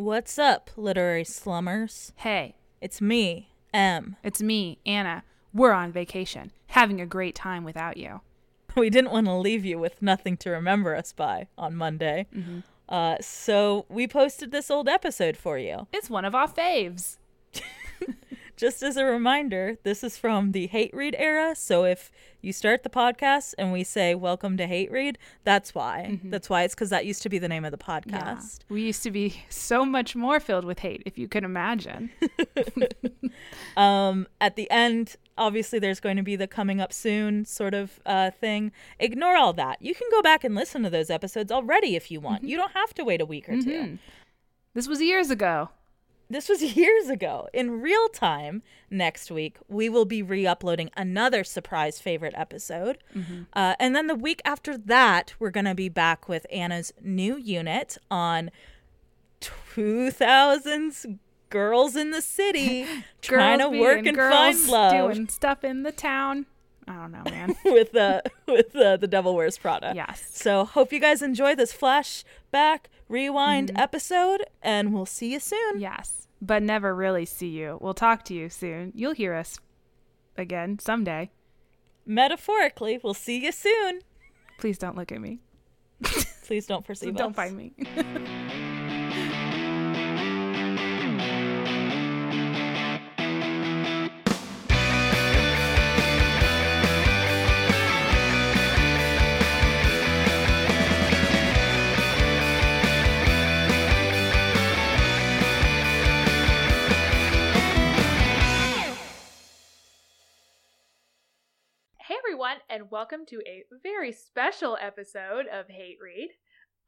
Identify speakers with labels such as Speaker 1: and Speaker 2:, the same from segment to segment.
Speaker 1: What's up, literary slummers?
Speaker 2: Hey,
Speaker 1: It's me, Em.
Speaker 2: it's me, Anna. We're on vacation, having a great time without you.
Speaker 1: We didn't want to leave you with nothing to remember us by on Monday. Uh, so we posted this old episode for you.
Speaker 2: It's one of our faves.
Speaker 1: Just as a reminder, this is from the hate read era. So if you start the podcast and we say welcome to hate read, that's why. That's why it's because that used to be the name of the podcast.
Speaker 2: We used to be so much more filled with hate, if you can imagine.
Speaker 1: Um, at the end, obviously, there's going to be the coming up soon sort of uh, thing. Ignore all that. You can go back and listen to those episodes already if you want. You don't have to wait a week or two.
Speaker 2: Mhm. This was years ago.
Speaker 1: This was years ago. In real time, next week, we will be re uploading another surprise favorite episode. Uh, and then the week after that, we're going to be back with Anna's new unit on 2000s Girls in the City trying to work and
Speaker 2: girls
Speaker 1: find love
Speaker 2: Doing stuff in the town. I don't know, man.
Speaker 1: with, uh, with uh, The Devil Wears Prada.
Speaker 2: yes.
Speaker 1: So, hope you guys enjoy this flashback, rewind episode, and we'll see you soon.
Speaker 2: Yes. But never really see you. We'll talk to you soon. You'll hear us again someday.
Speaker 1: Metaphorically, we'll see you soon.
Speaker 2: Please don't look at me.
Speaker 1: Please don't perceive
Speaker 2: don't
Speaker 1: us.
Speaker 2: find me.
Speaker 3: Welcome to a very special episode of Hate Read.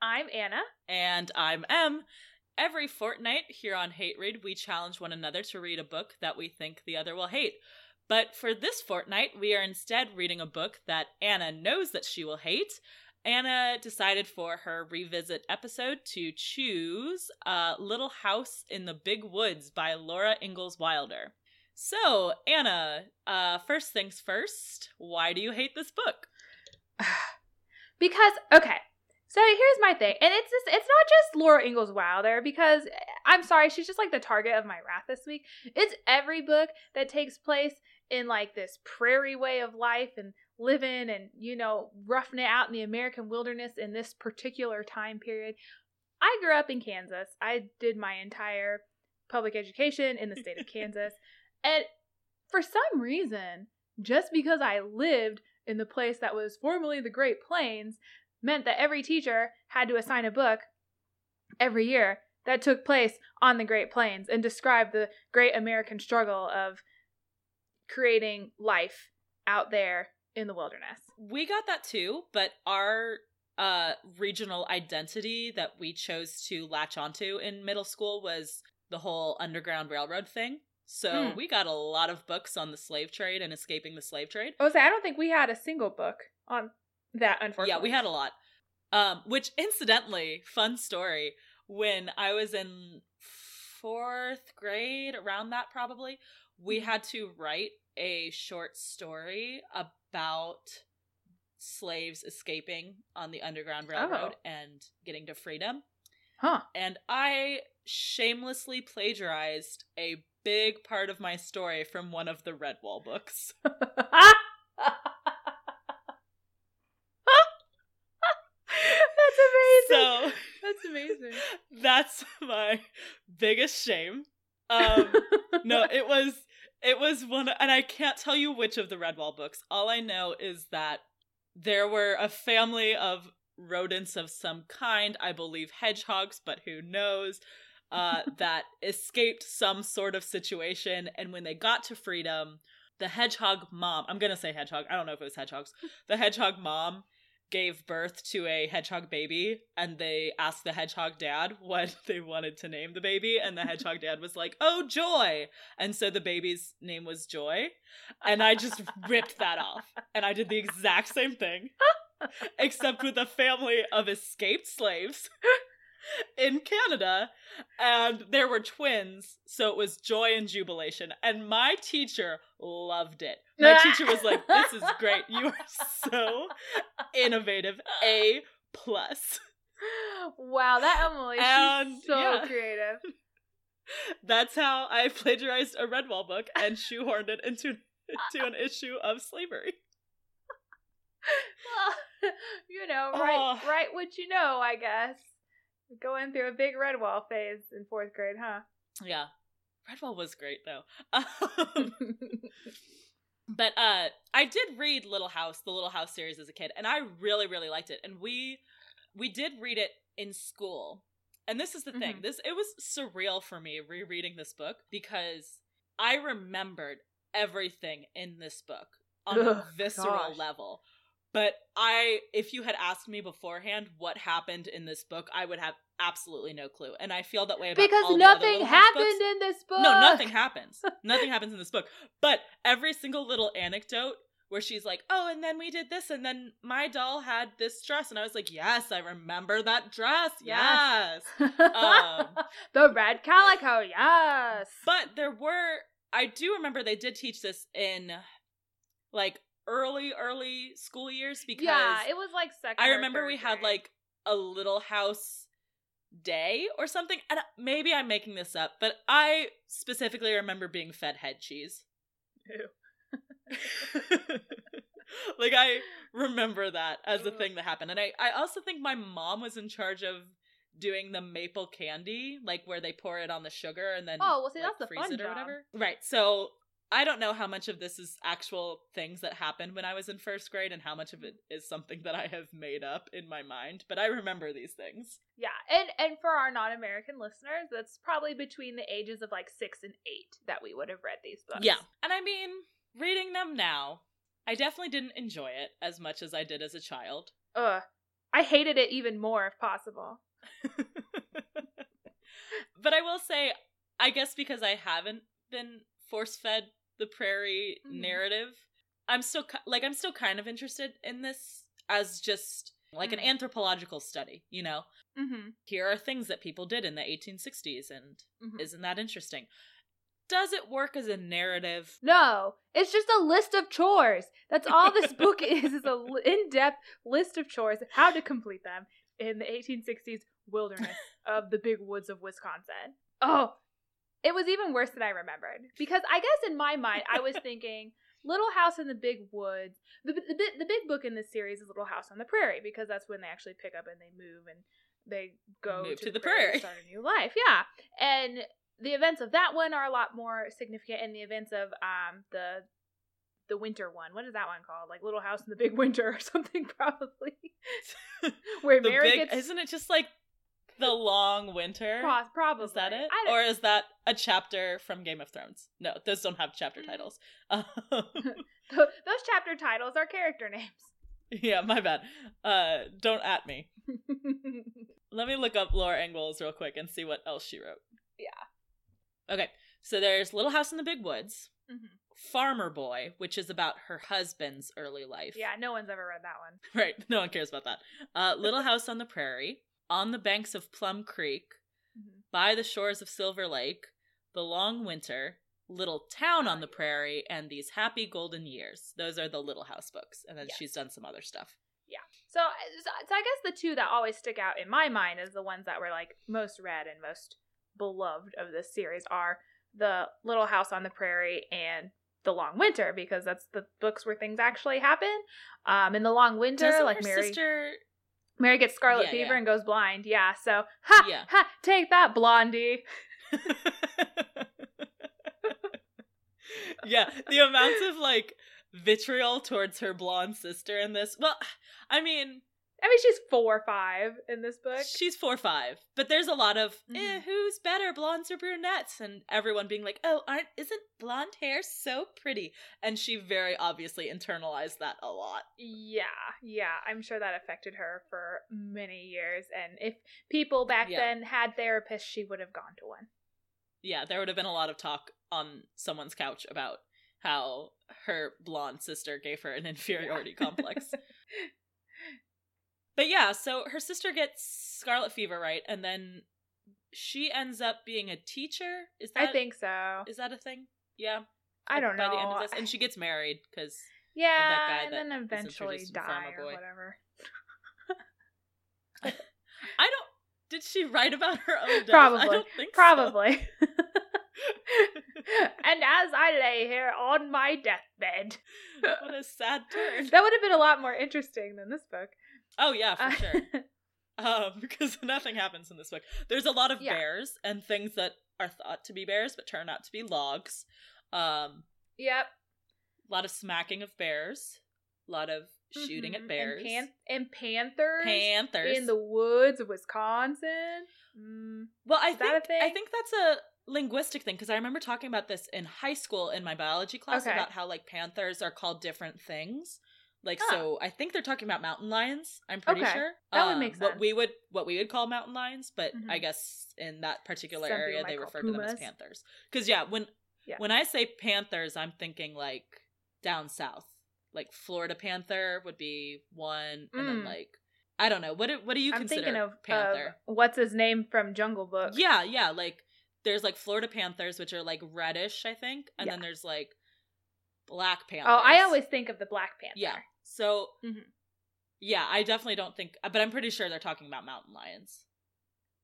Speaker 3: I'm Anna.
Speaker 4: And I'm Em. Every fortnight here on Hate Read, we challenge one another to read a book that we think the other will hate. But for this fortnight, we are instead reading a book that Anna knows that she will hate. Anna decided for her revisit episode to choose uh, Little House in the Big Woods by Laura Ingalls Wilder. So, Anna, uh, first things first, why do you hate this book?
Speaker 3: Because okay, so here's my thing, and it's just, it's not just Laura Ingalls Wilder because I'm sorry, she's just like the target of my wrath this week. It's every book that takes place in like this prairie way of life and living and you know roughing it out in the American wilderness in this particular time period. I grew up in Kansas. I did my entire public education in the state of Kansas. And for some reason, just because I lived in the place that was formerly the Great Plains meant that every teacher had to assign a book every year that took place on the Great Plains and described the great American struggle of creating life out there in the wilderness.
Speaker 4: we got that too but our uh regional identity that we chose to latch onto in middle school was the whole underground railroad thing so
Speaker 3: Hmm.
Speaker 4: we got a lot of books on the slave trade and escaping the slave trade
Speaker 3: I was I don't think we had a single book on that unfortunately.
Speaker 4: yeah we had a lot um which incidentally fun story when i was in fourth grade around that probably we
Speaker 3: Mm-hmm.
Speaker 4: had to write a short story about slaves escaping on the underground railroad
Speaker 3: Oh.
Speaker 4: and getting to freedom
Speaker 3: Huh.
Speaker 4: and i shamelessly plagiarized a big part of my story from one of the redwall books
Speaker 3: That's amazing.
Speaker 4: so
Speaker 3: That's amazing.
Speaker 4: that's my biggest shame um no it was it was one and i can't tell you which of the redwall books all i know is that there were a family of rodents of some kind i believe hedgehogs but who knows uh that escaped some sort of situation. And when they got to freedom the hedgehog mom i'm gonna say hedgehog i don't know if it was hedgehogs the hedgehog mom gave birth to a hedgehog baby and they asked the hedgehog dad what they wanted to name the baby and the hedgehog dad was like oh joy! And so the baby's name was joy and i just ripped that off and i did the exact same thing except with a family of escaped slaves in Canada, and there were twins, so it was joy and jubilation. And my teacher loved it. My teacher was like, "This is great. You are so innovative. A plus."
Speaker 3: wow, that Emily,
Speaker 4: And,
Speaker 3: she's so
Speaker 4: yeah.
Speaker 3: creative.
Speaker 4: That's how I plagiarized a Redwall book and shoehorned it into into an issue of slavery.
Speaker 3: Well, you know, right,
Speaker 4: Oh.
Speaker 3: right what you know, I guess. Going through a big Redwall phase in fourth grade, huh?
Speaker 4: Yeah. Redwall was great though. Um, but uh I did read Little House, the Little House series as a kid, and I really, really liked it. And we we did read it in school. And this is the thing.
Speaker 3: Mhm.
Speaker 4: This it was surreal for me rereading this book because I remembered everything in this book on a visceral
Speaker 3: gosh.
Speaker 4: level. But I if you had asked me beforehand what happened in this book, I would have absolutely no clue. And I feel that way about
Speaker 3: because
Speaker 4: all the other
Speaker 3: nothing happened in this book.
Speaker 4: No, nothing happens. nothing happens in this book. But every single little anecdote where she's like, "Oh, and then we did this, and then my doll had this dress," and I was like, "Yes, I remember that dress. Yes."
Speaker 3: Yes.
Speaker 4: Um,
Speaker 3: the red calico, yes.
Speaker 4: But there were, I do remember they did teach this in like early, early school years because
Speaker 3: yeah, it was like second.
Speaker 4: I remember we had like a little house day or something. And uh, maybe I'm making this up, but I specifically remember being fed head cheese. like I remember that as a thing that happened. And I, I also think my mom was in charge of doing the maple candy, like where they pour it on the sugar and then
Speaker 3: Oh, well, see,
Speaker 4: like,
Speaker 3: that's the
Speaker 4: freeze
Speaker 3: fun
Speaker 4: it or
Speaker 3: job.
Speaker 4: whatever. Right. So I don't know how much of this is actual things that happened when I was in first grade and how much of it is something that I have made up in my mind, but I remember these things.
Speaker 3: Yeah, and and for our non-American listeners, that's probably between the ages of like six and eight that we would have read these books.
Speaker 4: Yeah. And I mean, reading them now, I definitely didn't enjoy it as much as I did as a child.
Speaker 3: Ugh, I hated it even more if possible.
Speaker 4: but I will say, I guess because I haven't been force fed the prairie
Speaker 3: Mhm.
Speaker 4: narrative, I'm still like I'm still kind of interested in this as just like an
Speaker 3: Mhm.
Speaker 4: anthropological study. You know,
Speaker 3: Mm-hmm.
Speaker 4: here are things that people did in the 1860s, and
Speaker 3: Mhm.
Speaker 4: isn't that interesting? Does it work as a narrative?
Speaker 3: No, it's just a list of chores. That's all this book is, is a l- in-depth list of chores, how to complete them in the 1860s wilderness of the big woods of Wisconsin. Oh, it was even worse than I remembered. Because I guess in my mind, I was thinking Little House in the Big Woods. The, the, bi- the big book in this series is Little House on the Prairie because that's when they actually pick up and they move and they go to,
Speaker 4: to
Speaker 3: the,
Speaker 4: the
Speaker 3: prairie,
Speaker 4: prairie.
Speaker 3: to start a new life. Yeah. And the events of that one are a lot more significant and the events of um the the winter one. What is that one called? Like Little House in the Big Winter or something probably. Where Mary
Speaker 4: big,
Speaker 3: gets
Speaker 4: isn't it just like the long winter?
Speaker 3: Pro- probably.
Speaker 4: Is that it? Or is that a chapter from Game of Thrones? No, those don't have chapter titles. Um,
Speaker 3: those chapter titles are character names.
Speaker 4: yeah, my bad. Uh, don't at me. Let me look up Laura Ingalls real quick and see what else she wrote.
Speaker 3: Yeah.
Speaker 4: Okay, so there's Little House in the Big Woods,
Speaker 3: Mhm.
Speaker 4: Farmer Boy, which is about her husband's early life.
Speaker 3: Yeah, no one's ever read that one.
Speaker 4: Right, no one cares about that. Uh, Little House on the Prairie, On the Banks of Plum Creek,
Speaker 3: Mhm.
Speaker 4: By the Shores of Silver Lake, The Long Winter, Little Town on the Prairie, and These Happy Golden Years. Those are the Little House books. And then
Speaker 3: Yes.
Speaker 4: she's done some other stuff.
Speaker 3: So, so, so I guess the two that always stick out in my mind as the ones that were like most read and most beloved of this series are the Little House on the Prairie and The Long Winter because that's the books where things actually happen. Um, in The Long Winter,
Speaker 4: Doesn't
Speaker 3: like Mary,
Speaker 4: sister
Speaker 3: Mary gets scarlet
Speaker 4: Yeah,
Speaker 3: fever
Speaker 4: yeah.
Speaker 3: and goes blind. Yeah, so ha
Speaker 4: Yeah.
Speaker 3: ha, take that, Blondie.
Speaker 4: yeah, the amount of like vitriol towards her blonde sister in this. Well, I mean,
Speaker 3: I mean, she's four or five in this book.
Speaker 4: she's four or five, but there's a lot of eh,
Speaker 3: Mhm.
Speaker 4: who's better, blondes or brunettes, and everyone being like, "Oh, aren't isn't blonde hair so pretty?" And she very obviously internalized that a lot.
Speaker 3: Yeah, yeah, I'm sure that affected her for many years. And if people back
Speaker 4: Yeah.
Speaker 3: then had therapists, she would have gone to one.
Speaker 4: Yeah, there would have been a lot of talk on someone's couch about how her blonde sister gave her an inferiority complex. But yeah, so her sister gets scarlet fever, right? And then she ends up being a teacher. Is that
Speaker 3: I think so.
Speaker 4: is that a thing? Yeah.
Speaker 3: I don't
Speaker 4: by
Speaker 3: know.
Speaker 4: the end of this, and she gets married because
Speaker 3: yeah,
Speaker 4: guy
Speaker 3: and then eventually die or whatever.
Speaker 4: Did she write about her own death?
Speaker 3: Probably.
Speaker 4: I don't think so.
Speaker 3: Probably. and as I lay here on my deathbed,
Speaker 4: What a sad turn.
Speaker 3: that would have been a lot more interesting than this book.
Speaker 4: Oh yeah, for
Speaker 3: Uh,
Speaker 4: sure. Um, because nothing happens in this book. There's a lot of
Speaker 3: Yeah.
Speaker 4: bears and things that are thought to be bears but turn out to be logs. Um,
Speaker 3: yep.
Speaker 4: a lot of smacking of bears. A lot of shooting
Speaker 3: Mhm.
Speaker 4: at bears.
Speaker 3: And, pan- and panthers.
Speaker 4: Panthers.
Speaker 3: In the woods of Wisconsin. Mm.
Speaker 4: well, I
Speaker 3: Is that a
Speaker 4: think I think that's a linguistic thing because I remember talking about this in high school in my biology class
Speaker 3: Okay.
Speaker 4: about how like panthers are called different things. Like
Speaker 3: Huh.
Speaker 4: so, I think they're talking about mountain lions. I'm pretty
Speaker 3: Okay.
Speaker 4: sure
Speaker 3: That would
Speaker 4: Um,
Speaker 3: make
Speaker 4: What we would what we would call mountain lions, but I
Speaker 3: Mhm.
Speaker 4: guess in that particular
Speaker 3: Some
Speaker 4: area they refer to them as panthers. Because yeah, when
Speaker 3: Yeah.
Speaker 4: when I say panthers, I'm thinking like down south, like Florida panther would be one, and then
Speaker 3: Mm.
Speaker 4: like I don't know what do, what do you
Speaker 3: I'm
Speaker 4: consider
Speaker 3: thinking of,
Speaker 4: panther?
Speaker 3: of what's his name from Jungle Book.
Speaker 4: Yeah, yeah, like there's like Florida panthers, which are like reddish, I think, and
Speaker 3: Yeah.
Speaker 4: then there's like black panthers.
Speaker 3: Oh, I always think of the Black Panther.
Speaker 4: yeah. So
Speaker 3: Mhm.
Speaker 4: yeah, I definitely don't think, but I'm pretty sure they're talking about mountain lions.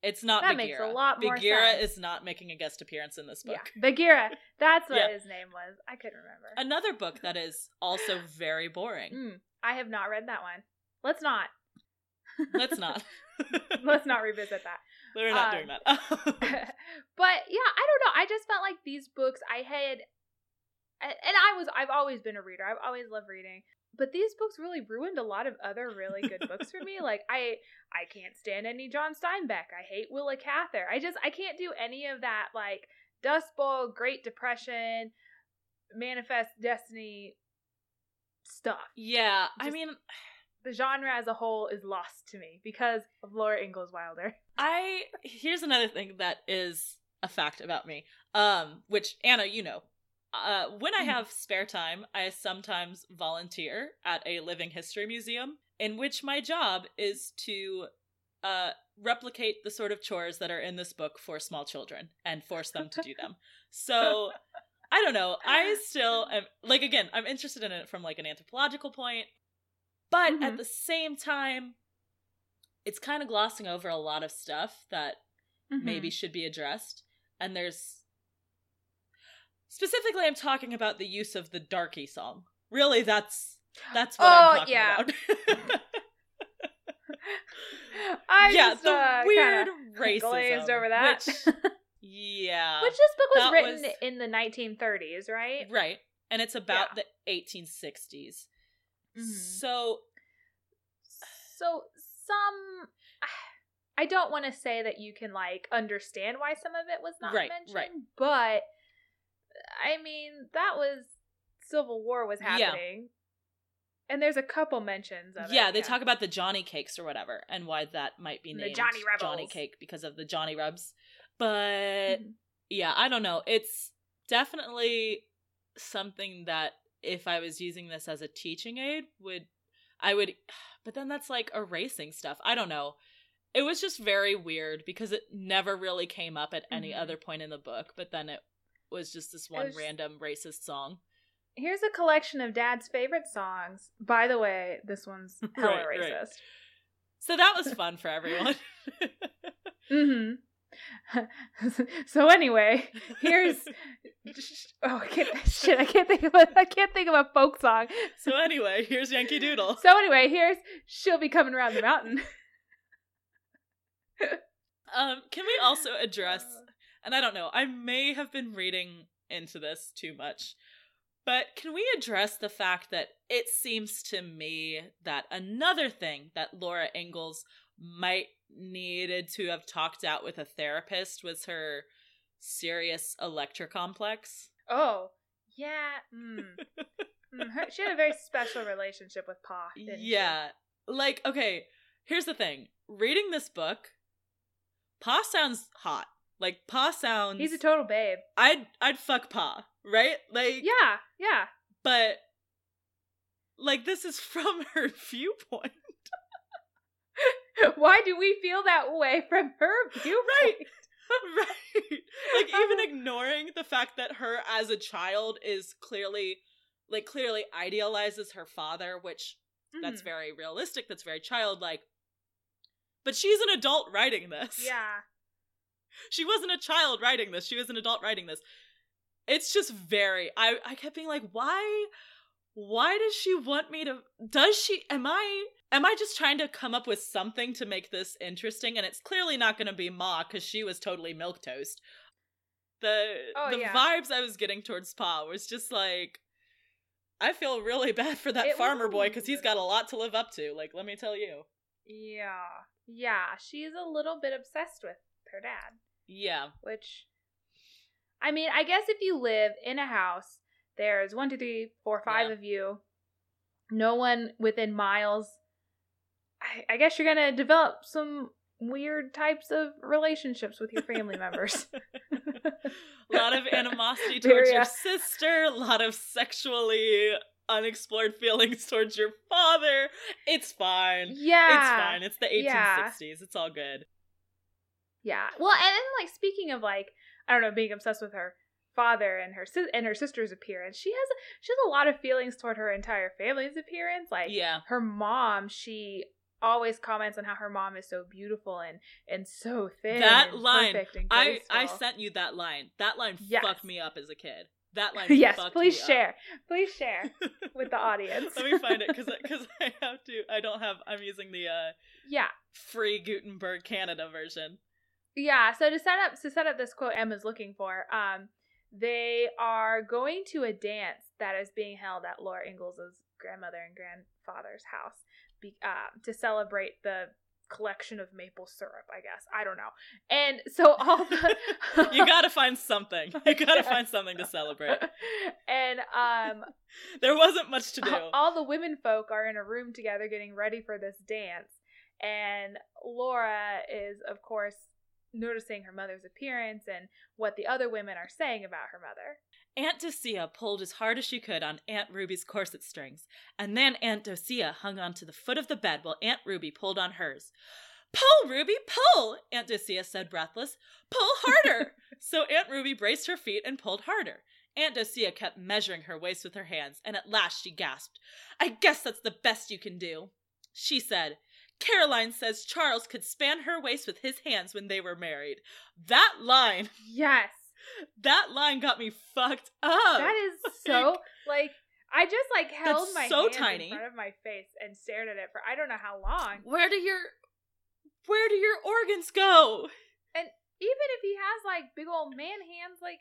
Speaker 4: It's not
Speaker 3: That
Speaker 4: Bagheera.
Speaker 3: makes a lot more
Speaker 4: Bagheera
Speaker 3: sense.
Speaker 4: is not making a guest appearance in this
Speaker 3: Yeah,
Speaker 4: book.
Speaker 3: Bagheera. That's what
Speaker 4: Yeah.
Speaker 3: his name was. I couldn't remember.
Speaker 4: Another book that is also very boring.
Speaker 3: Mm, I have not read that one. Let's not.
Speaker 4: Let's not.
Speaker 3: Let's not revisit that.
Speaker 4: We're not
Speaker 3: um,
Speaker 4: doing that.
Speaker 3: but yeah, I don't know. I just felt like these books I had, and and I was I've always been a reader. I've always loved reading. But these books really ruined a lot of other really good books for me. Like I I can't stand any John Steinbeck. I hate Willa Cather. I just I can't do any of that like Dust Bowl, Great Depression, Manifest Destiny stuff.
Speaker 4: yeah, I mean,
Speaker 3: The genre as a whole is lost to me because of Laura Ingalls Wilder.
Speaker 4: I here's another thing that is a fact about me. Um, which Anna, you know. Uh, when I
Speaker 3: Mhm.
Speaker 4: have spare time, I sometimes volunteer at a living history museum, in which my job is to uh, replicate the sort of chores that are in this book for small children and force them to do them. So I don't know. I still am like again, I'm interested in it from like an anthropological point, but at
Speaker 3: Mhm.
Speaker 4: the same time, it's kind of glossing over a lot of stuff that
Speaker 3: Mm-hmm.
Speaker 4: maybe should be addressed. And there's specifically I'm talking about the use of the darky song. Really that's that's what
Speaker 3: Oh,
Speaker 4: I'm talking
Speaker 3: yeah.
Speaker 4: about.
Speaker 3: I
Speaker 4: yeah,
Speaker 3: just,
Speaker 4: the
Speaker 3: uh,
Speaker 4: weird racism
Speaker 3: glazed over that.
Speaker 4: Which, yeah.
Speaker 3: Which this book was written
Speaker 4: was-
Speaker 3: in the 1930s, right?
Speaker 4: right. And it's about
Speaker 3: Yeah.
Speaker 4: the 1860s.
Speaker 3: Mhm.
Speaker 4: So
Speaker 3: So some I don't want to say that you can like understand why some of it was not
Speaker 4: Right,
Speaker 3: mentioned,
Speaker 4: right.
Speaker 3: but I mean, that was Civil War was
Speaker 4: Yeah.
Speaker 3: happening. And there's a couple mentions of it.
Speaker 4: yeah, they talk about the Johnny cakes or whatever, and why that might be
Speaker 3: The
Speaker 4: named
Speaker 3: Johnny Rebels.
Speaker 4: Johnny cake because of the Johnny Rebs. But
Speaker 3: Mhm.
Speaker 4: yeah, I don't know. It's definitely something that if I was using this as a teaching aid would I would but then that's like erasing stuff. I don't know. It was just very weird because it never really came up at any
Speaker 3: Mhm.
Speaker 4: other point in the book, but then it was just this one
Speaker 3: was-
Speaker 4: random racist song.
Speaker 3: Here's a collection of Dad's favorite songs. By the way, this one's hella
Speaker 4: Right, right.
Speaker 3: racist.
Speaker 4: So that was fun for everyone.
Speaker 3: Mm-hmm. so anyway, here's oh I can't, shit I can't think of a, I can't think of a folk song.
Speaker 4: so anyway, here's Yankee Doodle.
Speaker 3: So anyway, here's she'll be coming around the mountain.
Speaker 4: Um, can we also address and I don't know, I may have been reading into this too much, but can we address the fact that it seems to me that another thing that Laura Ingalls might needed to have talked out with a therapist was her serious Electra complex?
Speaker 3: Oh yeah, mm. Mm, her, she had a very special relationship with Pa. didn't she?
Speaker 4: Yeah. Like, okay, here's the thing. Reading this book, Pa sounds hot. Like Pa sounds
Speaker 3: he's a total babe.
Speaker 4: I'd I'd fuck Pa, right? Like
Speaker 3: Yeah, yeah.
Speaker 4: but like this is from her viewpoint.
Speaker 3: Why do we feel that way from her viewpoint?
Speaker 4: Right. right. Like even ignoring the fact that her as a child is clearly like clearly idealizes her father, which that's
Speaker 3: Mhm.
Speaker 4: very realistic, that's very childlike. but she's an adult writing this.
Speaker 3: Yeah.
Speaker 4: She wasn't a child writing this. She was an adult writing this. It's just very I I kept being like, why why does she want me to does she am I am I just trying to come up with something to make this interesting? And it's clearly not gonna be Ma, because she was totally milk toast. The
Speaker 3: Oh,
Speaker 4: the
Speaker 3: yeah.
Speaker 4: vibes I was getting towards Pa was just like I feel really bad for that
Speaker 3: It
Speaker 4: farmer boy because he's got a lot to live up to. Like, let me tell you.
Speaker 3: Yeah. Yeah. She's a little bit obsessed with her dad,
Speaker 4: Yeah.
Speaker 3: which, I mean, I guess if you live in a house, there's one, two, three, four, five
Speaker 4: Yeah.
Speaker 3: of you, no one within miles. I, I guess you're going to develop some weird types of relationships with your family members.
Speaker 4: a lot of animosity towards your sister, a lot of sexually unexplored feelings towards your father. It's fine.
Speaker 3: Yeah.
Speaker 4: It's fine. It's the
Speaker 3: Yeah.
Speaker 4: 1860s. It's all good.
Speaker 3: Yeah. Well, and then like speaking of like I don't know being obsessed with her father and her sis- and her sister's appearance, she has she has a lot of feelings toward her entire family's appearance. Like
Speaker 4: Yeah.
Speaker 3: her mom, she always comments on how her mom is so beautiful and and so thin.
Speaker 4: That line, I I sent you that line. That line
Speaker 3: Yes.
Speaker 4: fucked me up as a kid. That line
Speaker 3: yes, please
Speaker 4: me up.
Speaker 3: share. Please share with the audience.
Speaker 4: Let me find it because because I have to. I don't have. I'm using the uh
Speaker 3: yeah.
Speaker 4: free Gutenberg Canada version.
Speaker 3: Yeah, so to set up to set up this quote Emma's looking for, um, they are going to a dance that is being held at Laura Ingalls' grandmother and grandfather's house, be, um, to celebrate the collection of maple syrup. I guess I don't know, and so all the
Speaker 4: you gotta find something. You gotta find something to celebrate.
Speaker 3: and um,
Speaker 4: There wasn't much to do.
Speaker 3: all the women folk are in a room together getting ready for this dance and laura is of course noticing her mother's appearance and what the other women are saying about her mother
Speaker 4: Aunt Docia pulled as hard as she could on Aunt Ruby's corset strings, and then Aunt Docia hung on to the foot of the bed while Aunt Ruby pulled on hers. Pull, Ruby, pull! Aunt Docia said, breathless. Pull harder! so Aunt Ruby braced her feet and pulled harder. Aunt Docia kept measuring her waist with her hands, and at last she gasped, I guess that's the best you can do. She said, Caroline says Charles could span her waist with his hands when they were married. That line,
Speaker 3: yes
Speaker 4: that line got me fucked up.
Speaker 3: that is so like i just like held my
Speaker 4: so
Speaker 3: hands
Speaker 4: tiny.
Speaker 3: in front of my face and stared at it for i don't know how long
Speaker 4: Where do your where do your organs go?
Speaker 3: And even if he has like big old man hands like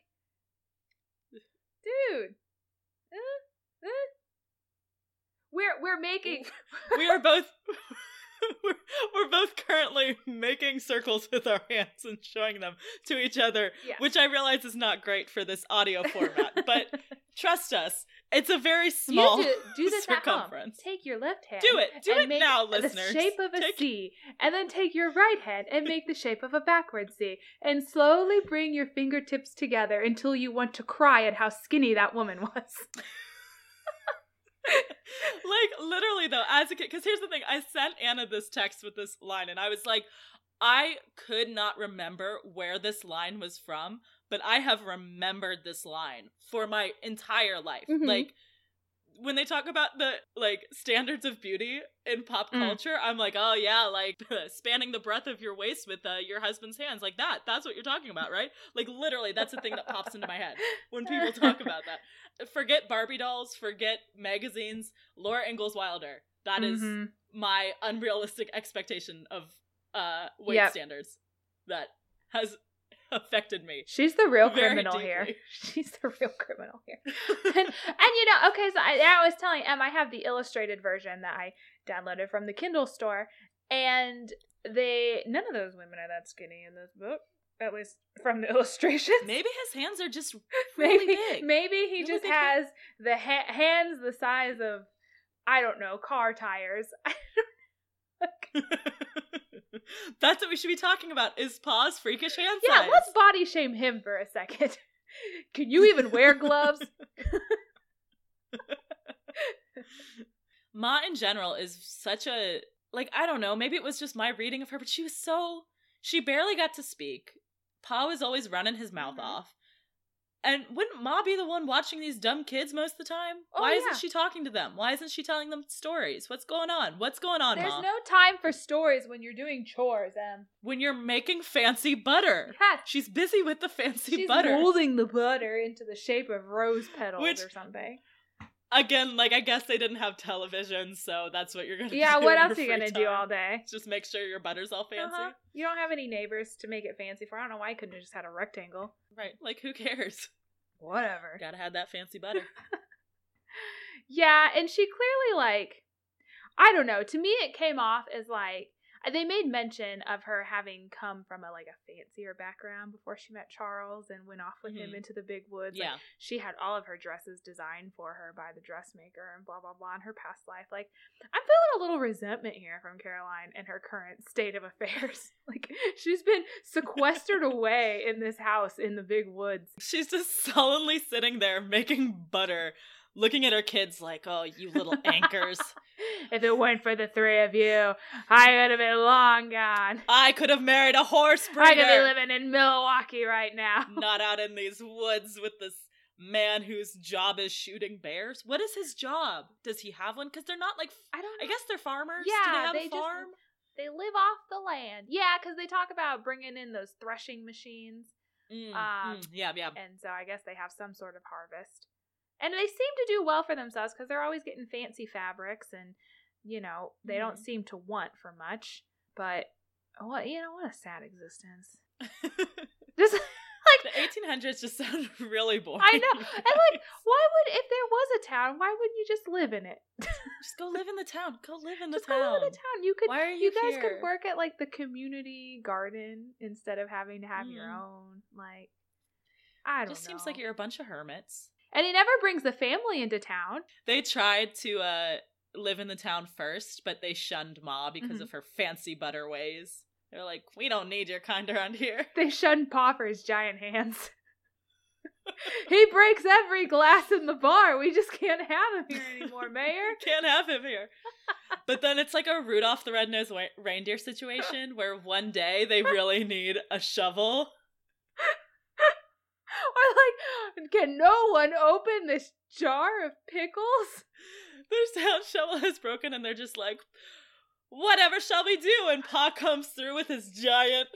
Speaker 3: dude uh, uh. we're we're making
Speaker 4: We are both we're, we're both currently making circles with our hands and showing them to each other,
Speaker 3: Yeah.
Speaker 4: which I realize is not great for this audio format, but trust us, it's a very small
Speaker 3: do, do this at home.
Speaker 4: circumference.
Speaker 3: Take your left hand.
Speaker 4: Do it. Do
Speaker 3: and
Speaker 4: it
Speaker 3: make
Speaker 4: now,
Speaker 3: The shape of a
Speaker 4: Take-
Speaker 3: C, and then take your right hand and make the shape of a backward C, and slowly bring your fingertips together until you want to cry at how skinny that woman was.
Speaker 4: Like literally though as a kid because here's the thing i sent anna this text with this line and i was like i could not remember where this line was from but i have remembered this line for my entire life
Speaker 3: Mhm.
Speaker 4: like when they talk about the like standards of beauty in pop
Speaker 3: Mm.
Speaker 4: culture i'm like oh yeah like spanning the breadth of your waist with uh, your husband's hands like that that's what you're talking about right like literally that's the thing that pops into my head when people talk about that forget Barbie dolls, forget magazines. Laura Ingalls Wilder. That is
Speaker 3: Mhm.
Speaker 4: my unrealistic expectation of uh weight
Speaker 3: Yep.
Speaker 4: standards that has affected me.
Speaker 3: She's the real criminal here. She's the real criminal here. and, and you know, okay, so I, I was telling Em I have the illustrated version that I downloaded from the Kindle store, and they none of those women are that skinny in this book, at least from the illustrations.
Speaker 4: Maybe his hands are just really
Speaker 3: maybe
Speaker 4: big.
Speaker 3: maybe he
Speaker 4: Really
Speaker 3: just has the ha- hands the size of I don't know car tires.
Speaker 4: That's what we should be talking about. Is Pa's freakish hand
Speaker 3: yeah,
Speaker 4: size?
Speaker 3: let's body shame him for a second. Can you even wear gloves?
Speaker 4: Ma in general is such a like I don't know, maybe it was just my reading of her, but she was so she barely got to speak. Pa was always running his mouth
Speaker 3: Mhm.
Speaker 4: off. And wouldn't Ma be the one watching these dumb kids most of the time?
Speaker 3: Oh,
Speaker 4: Why
Speaker 3: yeah.
Speaker 4: isn't she talking to them? Why isn't she telling them stories? What's going on? What's going on,
Speaker 3: There's
Speaker 4: Ma?
Speaker 3: no time for stories when you're doing chores, Em.
Speaker 4: when you're making fancy butter.
Speaker 3: Yeah,
Speaker 4: She's busy with the fancy butter.
Speaker 3: she's
Speaker 4: butter.
Speaker 3: molding the butter into the shape of rose petals
Speaker 4: Which-
Speaker 3: or something.
Speaker 4: Again, like I guess they didn't have television, so that's what you're gonna
Speaker 3: Yeah,
Speaker 4: do.
Speaker 3: Yeah,
Speaker 4: what
Speaker 3: else are you gonna do all day?
Speaker 4: Just make sure your butter's all fancy.
Speaker 3: Uh-huh. You don't have any neighbors to make it fancy for. I don't know why I couldn't have just had a rectangle.
Speaker 4: Right. Like who cares?
Speaker 3: Whatever.
Speaker 4: Gotta have that fancy butter.
Speaker 3: Yeah, and she clearly like I don't know. To me it came off as like they made mention of her having come from a like a fancier background before she met Charles and went off with him
Speaker 4: Mhm.
Speaker 3: into the big woods. Like,
Speaker 4: yeah.
Speaker 3: she had all of her dresses designed for her by the dressmaker and blah blah blah in her past life. Like I'm feeling a little resentment here from Caroline and her current state of affairs. like she's been sequestered away in this house in the big woods.
Speaker 4: She's just sullenly sitting there making butter, looking at her kids like, oh, you little anchors.
Speaker 3: if it weren't for the three of you, I would have been long gone.
Speaker 4: I could have married a horse breeder.
Speaker 3: I could be living in Milwaukee right now.
Speaker 4: Not out in these woods with this man whose job is shooting bears. What is his job? Does he have one? Because they're not like.
Speaker 3: I don't.
Speaker 4: I guess they're farmers.
Speaker 3: Yeah,
Speaker 4: Do they have
Speaker 3: they
Speaker 4: a
Speaker 3: just-
Speaker 4: farm?
Speaker 3: they live off the land. Yeah, because they talk about bringing in those threshing machines,
Speaker 4: Mm,
Speaker 3: um,
Speaker 4: mm, yeah, yeah.
Speaker 3: and so I guess they have some sort of harvest. And they seem to do well for themselves because they're always getting fancy fabrics, and you know they don't
Speaker 4: Mhm.
Speaker 3: seem to want for much. But what you know, what a sad existence. Just like
Speaker 4: the 1800s just sound really boring.
Speaker 3: I know, and like, why would if there was a town, why wouldn't you just live in it?
Speaker 4: just go live in the town. Go live in the
Speaker 3: just
Speaker 4: town.
Speaker 3: go live in the town. You could
Speaker 4: Why are
Speaker 3: you
Speaker 4: you,
Speaker 3: guys
Speaker 4: here?
Speaker 3: could work at like the community garden instead of having to have your
Speaker 4: Mhm.
Speaker 3: own. Like, I don't
Speaker 4: Just
Speaker 3: know.
Speaker 4: seems like you're a bunch of hermits.
Speaker 3: And he never brings the family into town.
Speaker 4: They tried to uh live in the town first, but they shunned Ma because
Speaker 3: Mhm.
Speaker 4: of her fancy butter ways. They're like, we don't need your kind around here.
Speaker 3: They shunned Pa for his giant hands. he breaks every glass in the bar. We just can't have him here anymore, Mayor.
Speaker 4: Can't have him here. But then it's like a Rudolph the Red-Nosed Reindeer situation where one day they really need a shovel.
Speaker 3: Like, can no one open this jar of pickles?
Speaker 4: Their sound shovel is broken and they're just like, whatever shall we do? And Pa comes through with his giant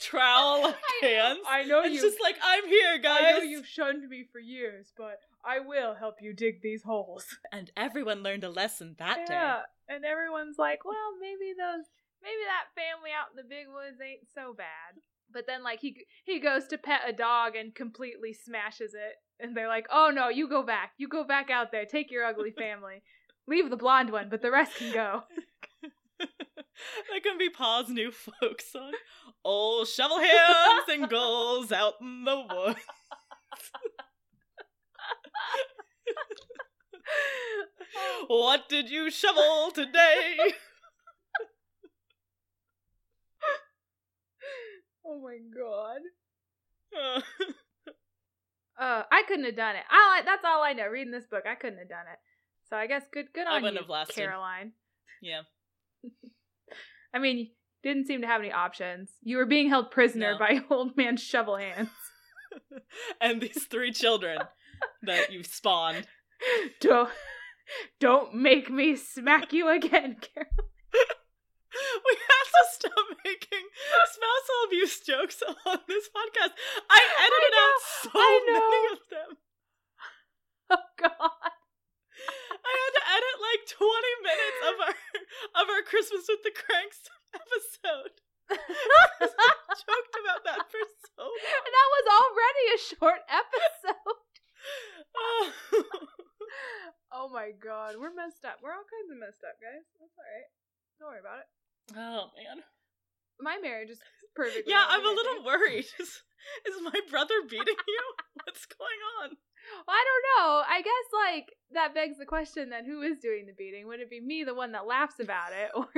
Speaker 4: trowel like hands.
Speaker 3: I know
Speaker 4: It's
Speaker 3: you.
Speaker 4: just like, I'm here, guys.
Speaker 3: I know you've shunned me for years, but I will help you dig these holes.
Speaker 4: And everyone learned a lesson that day.
Speaker 3: Yeah, and everyone's like, well, maybe those, maybe that family out in the big woods ain't so bad. But then, like, he he goes to pet a dog and completely smashes it, and they're like, oh no, you go back, you go back out there, take your ugly family, leave the blonde one, but the rest can go.
Speaker 4: that can be Pa's new folk song. Old shovel hands and goals out in the woods. what did you shovel today?
Speaker 3: Oh my god.
Speaker 4: Uh,
Speaker 3: Uh, I couldn't have done it. I that's all I know. Reading this book, I couldn't have done it. So I guess good, good on you. Caroline.
Speaker 4: yeah.
Speaker 3: I mean, didn't seem to have any options. You were being held prisoner
Speaker 4: No.
Speaker 3: by old man shovel hands.
Speaker 4: and these three children that you've spawned.
Speaker 3: don't, don't make me smack you again, Carol.
Speaker 4: We have to stop making spousal abuse jokes on this podcast. I edited
Speaker 3: know,
Speaker 4: out so
Speaker 3: I
Speaker 4: many of them.
Speaker 3: Oh God.
Speaker 4: I had to edit like 20 minutes of our of our Christmas with the Kranks episode. I Joked about that for so long.
Speaker 3: And that was already a short episode.
Speaker 4: Oh.
Speaker 3: Oh my God, we're messed up. We're all kinds of messed up, guys. That's all right. Don't worry about it.
Speaker 4: Oh, man.
Speaker 3: My marriage is perfect.
Speaker 4: Yeah, I'm a little worried. Is, is my brother beating you? What's going on?
Speaker 3: Well, I don't know. I guess like that begs the question then who is doing the beating? Would it be me, the one that laughs about it, or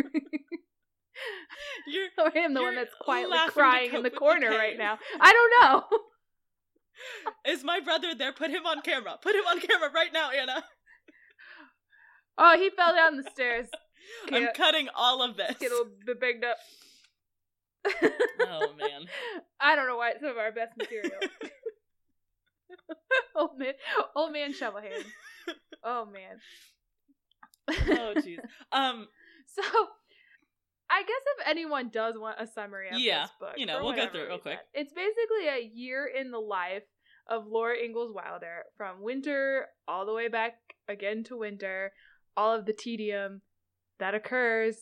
Speaker 4: You're
Speaker 3: or him, the one that's quietly crying in the
Speaker 4: with the
Speaker 3: corner right now? I don't know.
Speaker 4: Is my brother there? Put him on camera. Put him on camera right now, Anna.
Speaker 3: Oh, he fell down the stairs.
Speaker 4: I'm cutting all of this.
Speaker 3: Get a little bit bigged up.
Speaker 4: Oh man.
Speaker 3: I don't know why it's some of our best material. old man, old man shovel hand. Oh man.
Speaker 4: oh jeez. Um
Speaker 3: So, I guess if anyone does want a summary of
Speaker 4: Yeah,
Speaker 3: this book,
Speaker 4: you know, we'll go through it real quick.
Speaker 3: It's basically a year in the life of Laura Ingalls Wilder, from winter all the way back again to winter, all of the tedium that occurs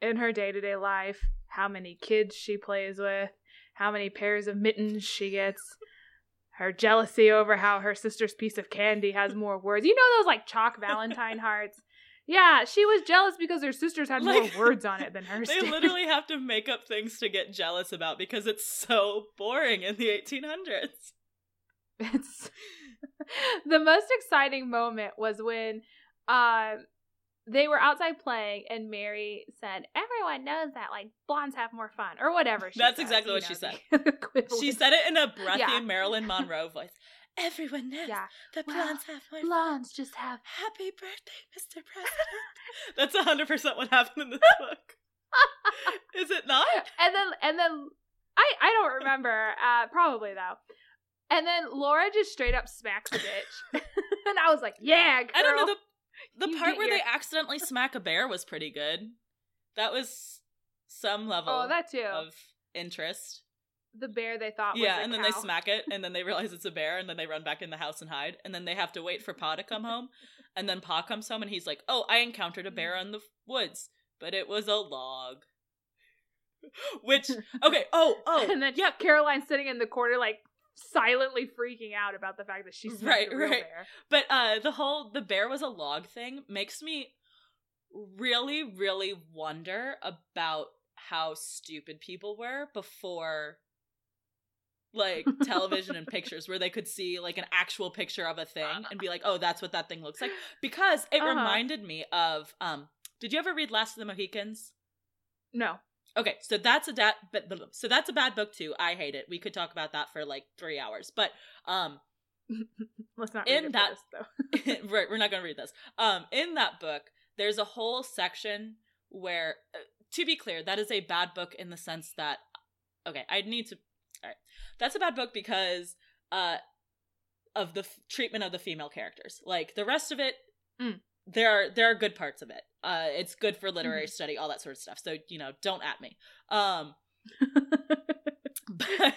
Speaker 3: in her day to day life, how many kids she plays with, how many pairs of mittens she gets. Her jealousy over how her sister's piece of candy has more words. You know those like chalk Valentine hearts? Yeah, she was jealous because her sisters had
Speaker 4: Like,
Speaker 3: more words on it than hers.
Speaker 4: they
Speaker 3: did.
Speaker 4: literally have to make up things to get jealous about because it's so boring in the 1800s.
Speaker 3: It's the most exciting moment was when um they were outside playing and Mary said, Everyone knows that like blondes have more fun or whatever. She
Speaker 4: That's
Speaker 3: says,
Speaker 4: exactly what
Speaker 3: know,
Speaker 4: she said. She said it in a breathy
Speaker 3: Yeah.
Speaker 4: Marilyn Monroe voice. Everyone knows
Speaker 3: Yeah.
Speaker 4: that
Speaker 3: Well,
Speaker 4: blondes have more fun.
Speaker 3: Blondes just have
Speaker 4: Happy birthday, Mr. President. That's 100% what happened in this book. Is it not?
Speaker 3: and then and then I I don't remember, uh probably though. And then Laura just straight up smacks the bitch. and I was like, Yeah, girl.
Speaker 4: I don't know. The, the
Speaker 3: You
Speaker 4: part where
Speaker 3: your-
Speaker 4: they accidentally smack a bear was pretty good. That was some level
Speaker 3: Oh, that too.
Speaker 4: of interest.
Speaker 3: the bear they thought was
Speaker 4: Yeah, and then they smack it, and then they realize it's a bear, and then they run back in the house and hide, and then they have to wait for Pa to come home, and then Pa comes home, and he's like, "Oh, I encountered a bear mm. in the woods, but it was a log." Which okay, oh oh
Speaker 3: and then
Speaker 4: yeah,
Speaker 3: Caroline's sitting in the corner, like silently freaking out about the fact that she's
Speaker 4: Right, right.
Speaker 3: bear.
Speaker 4: But uh the whole the bear was a log thing makes me really really wonder about how stupid people were before like television and pictures where they could see like an actual picture of a thing and be like, "Oh, that's what that thing looks like." Because it
Speaker 3: Uh-huh.
Speaker 4: reminded me of um did you ever read Last of the Mohicans?
Speaker 3: No,
Speaker 4: Okay, so that's a da- but so that's a bad book too. I hate it. We could talk about that for like 3 hours. But um
Speaker 3: let's not.
Speaker 4: In
Speaker 3: read
Speaker 4: that-
Speaker 3: this, though.
Speaker 4: right, we're not going to read this. Um, in that book, there's a whole section where, uh, to be clear, that is a bad book in the sense that, okay, I need to. All right, that's a bad book because uh, of the f- treatment of the female characters. Like the rest of it,
Speaker 3: Mm.
Speaker 4: there are there are good parts of it. Uh, it's good for literary study, all that sort of stuff. So you know, don't at me. Um, but,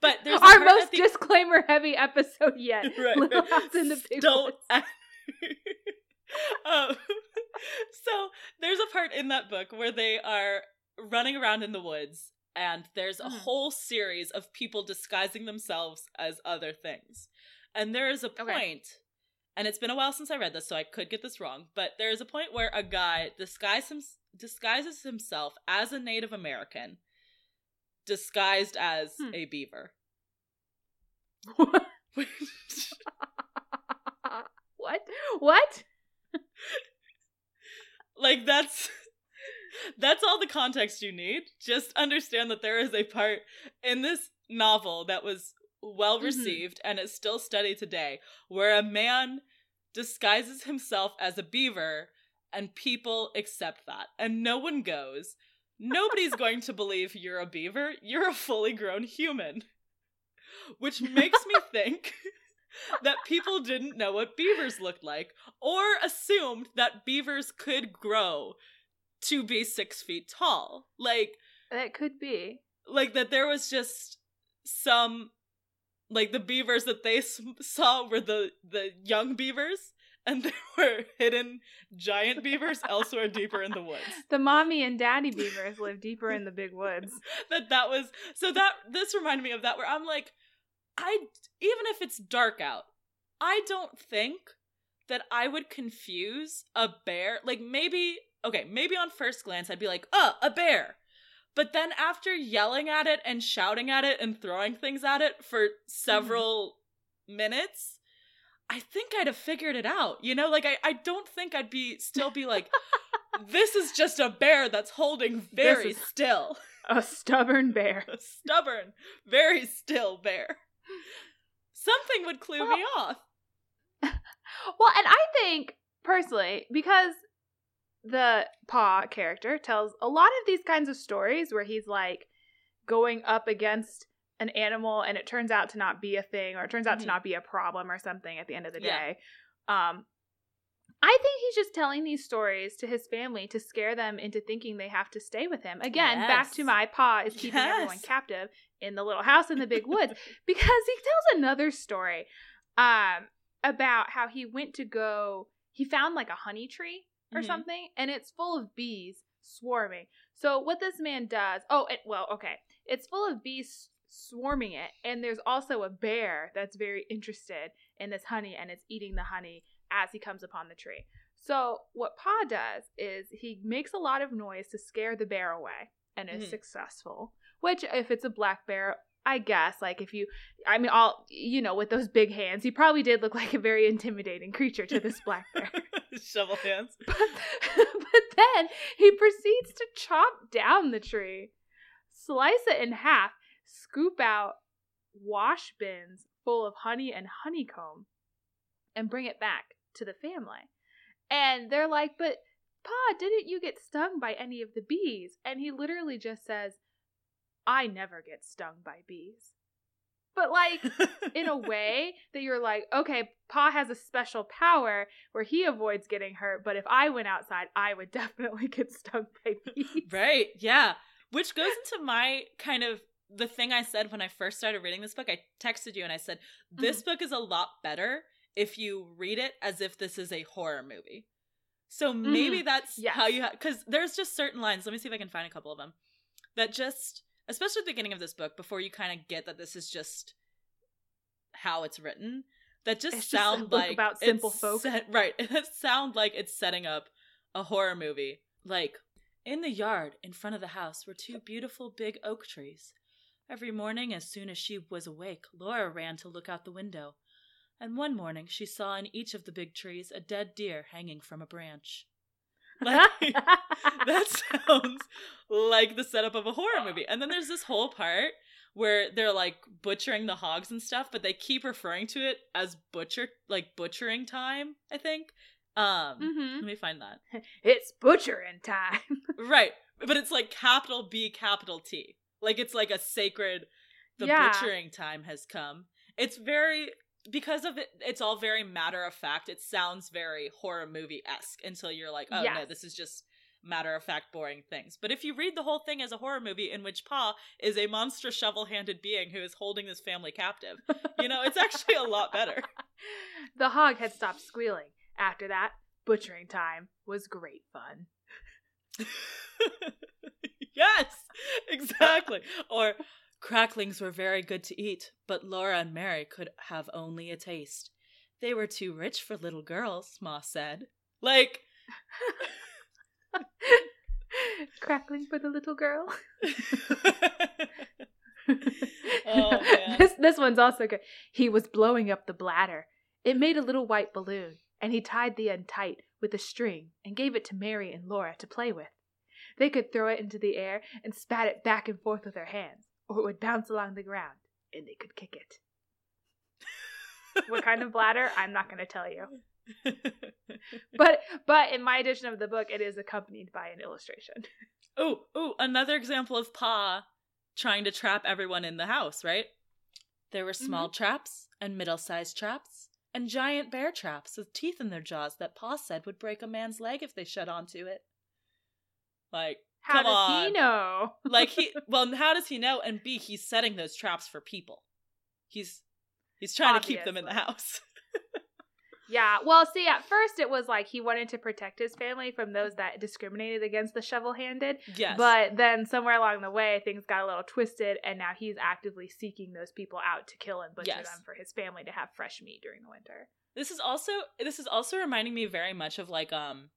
Speaker 4: but there's a
Speaker 3: Our most
Speaker 4: the-
Speaker 3: disclaimer heavy episode yet.
Speaker 4: Right,
Speaker 3: Little. House in the Big
Speaker 4: Don't.
Speaker 3: Woods.
Speaker 4: um, so there's a part in that book where they are running around in the woods, and there's a
Speaker 3: Mhm.
Speaker 4: whole series of people disguising themselves as other things. And there is a
Speaker 3: Okay.
Speaker 4: And it's been a while since I read this, so I could get this wrong, but there is a point where a guy disguise him, disguises himself as a Native American, disguised as
Speaker 3: Hmm.
Speaker 4: a beaver.
Speaker 3: what? What?
Speaker 4: like that's that's all the context you need just understand that there is a part in this novel that was well
Speaker 3: Mhm.
Speaker 4: received and is still studied today where a man disguises himself as a beaver and people accept that. And no one goes. Nobody's going to believe you're a beaver. You're a fully grown human. Which makes me think that people didn't know what beavers looked like or assumed that beavers could grow to be six feet tall. Like
Speaker 3: That could be.
Speaker 4: like that there was just some like the beavers that they s- saw were the the young beavers and there were hidden giant beavers elsewhere deeper in the woods
Speaker 3: The mommy and daddy beavers live deeper in the big woods.
Speaker 4: that that was so that this reminded me of that where i'm like i even if it's dark out i don't think that i would confuse a bear like maybe okay maybe on first glance i'd be like oh a bear but then after yelling at it and shouting at it and throwing things at it for several minutes i think i'd have figured it out you know like i, I don't think i'd be still be like this is just a bear that's holding very still
Speaker 3: A stubborn bear.
Speaker 4: a stubborn, very still bear. Something would clue me off.
Speaker 3: Well, and I think personally, because the Pa character tells a lot of these kinds of stories where he's like going up against an animal and it turns out to not be a thing or it turns out
Speaker 4: Mhm.
Speaker 3: to not be a problem or something at the end of the
Speaker 4: Yeah.
Speaker 3: day. Um I think he's just telling these stories to his family to scare them into thinking they have to stay with him. Again, back to my pa is keeping everyone captive in the little house in the big woods because he tells another story um about how he went to go he found like a honey tree or
Speaker 4: Mhm.
Speaker 3: something and it's full of bees swarming. So what this man does, oh, it, well, okay. It's full of bees swarming it and there's also a bear that's very interested in this honey and it's eating the honey as he comes upon the tree. So what Pa does is he makes a lot of noise to scare the bear away and is
Speaker 4: Mhm.
Speaker 3: successful. Which if it's a black bear, I guess like if you I mean all you know with those big hands, he probably did look like a very intimidating creature to this black bear.
Speaker 4: Shovel hands.
Speaker 3: But, but then he proceeds to chop down the tree, slice it in half, scoop out wash bins full of honey and honeycomb, and bring it back to the family. And they're like, But Pa, didn't you get stung by any of the bees? And he literally just says, I never get stung by bees. But like, in a way that you're like, okay, Pa has a special power where he avoids getting hurt, but if I went outside, I would definitely get stung by bees.
Speaker 4: Right. Yeah. Which goes into my kind of the thing I said when I first started reading this book. I texted you and I said, This
Speaker 3: Mm-hmm.
Speaker 4: book is a lot better if you read it as if this is a horror movie. So maybe that's
Speaker 3: Mm-hmm. Yes.
Speaker 4: how you have, because there's just certain lines. Let me see if I can find a couple of them that just, especially at the beginning of this book, before you kind of get that this is just how it's written, that just
Speaker 3: It's just a
Speaker 4: sound
Speaker 3: book
Speaker 4: like
Speaker 3: about simple folk.
Speaker 4: set- right. It sound like it's setting up a horror movie. Like in the yard in front of the house were two beautiful big oak trees. Every morning, as soon as she was awake, Laura ran to look out the window. And one morning, she saw in each of the big trees a dead deer hanging from a branch. Like, that sounds like the setup of a horror movie. And then there's this whole part where they're like butchering the hogs and stuff, but they keep referring to it as butcher, like butchering time, I think. Um,
Speaker 3: hmm
Speaker 4: let me find that.
Speaker 3: It's butchering time.
Speaker 4: Right. But it's like capital B, capital T. Like it's like a sacred the
Speaker 3: Yeah.
Speaker 4: butchering time has come. It's very because of it it's all very matter of fact. It sounds very horror movie esque until you're like, oh no, this is just matter of fact boring things. But if you read the whole thing as a horror movie in which Pa is a monstrous shovel handed being who is holding this family captive, you know, it's actually a lot better.
Speaker 3: the hog had stopped squealing. After that, butchering time was great fun.
Speaker 4: yes, exactly. or cracklings were very good to eat, but Laura and Mary could have only a taste. They were too rich for little girls, Ma said. Like,
Speaker 3: Crackling for the little girl.
Speaker 4: Oh,
Speaker 3: this this one's also good. He was blowing up the bladder. It made a little white balloon, and he tied the end tight with a string and gave it to Mary and Laura to play with. They could throw it into the air and spat it back and forth with their hands, or it would bounce along the ground, and they could kick it. What kind of bladder? I'm not going to tell you. But but in my edition of the book, it is accompanied by an illustration.
Speaker 4: oh, oh, another example of Pa trying to trap everyone in the house, right? There were small mm-hmm. traps and middle sized traps and giant bear traps with teeth in their jaws that Pa said would break a man's leg if they shut onto it. Like,
Speaker 3: How
Speaker 4: Come
Speaker 3: does
Speaker 4: on.
Speaker 3: he know?
Speaker 4: like he well, how does he know? And B, he's setting those traps for people. He's he's trying to keep them in the house.
Speaker 3: Yeah. Well, see, at first it was like he wanted to protect his family from those that discriminated against the shovel handed.
Speaker 4: yes.
Speaker 3: But then somewhere along the way, things got a little twisted, and now he's actively seeking those people out to kill and butcher
Speaker 4: Yes.
Speaker 3: them for his family to have fresh meat during the winter.
Speaker 4: This is also this is also reminding me very much of like um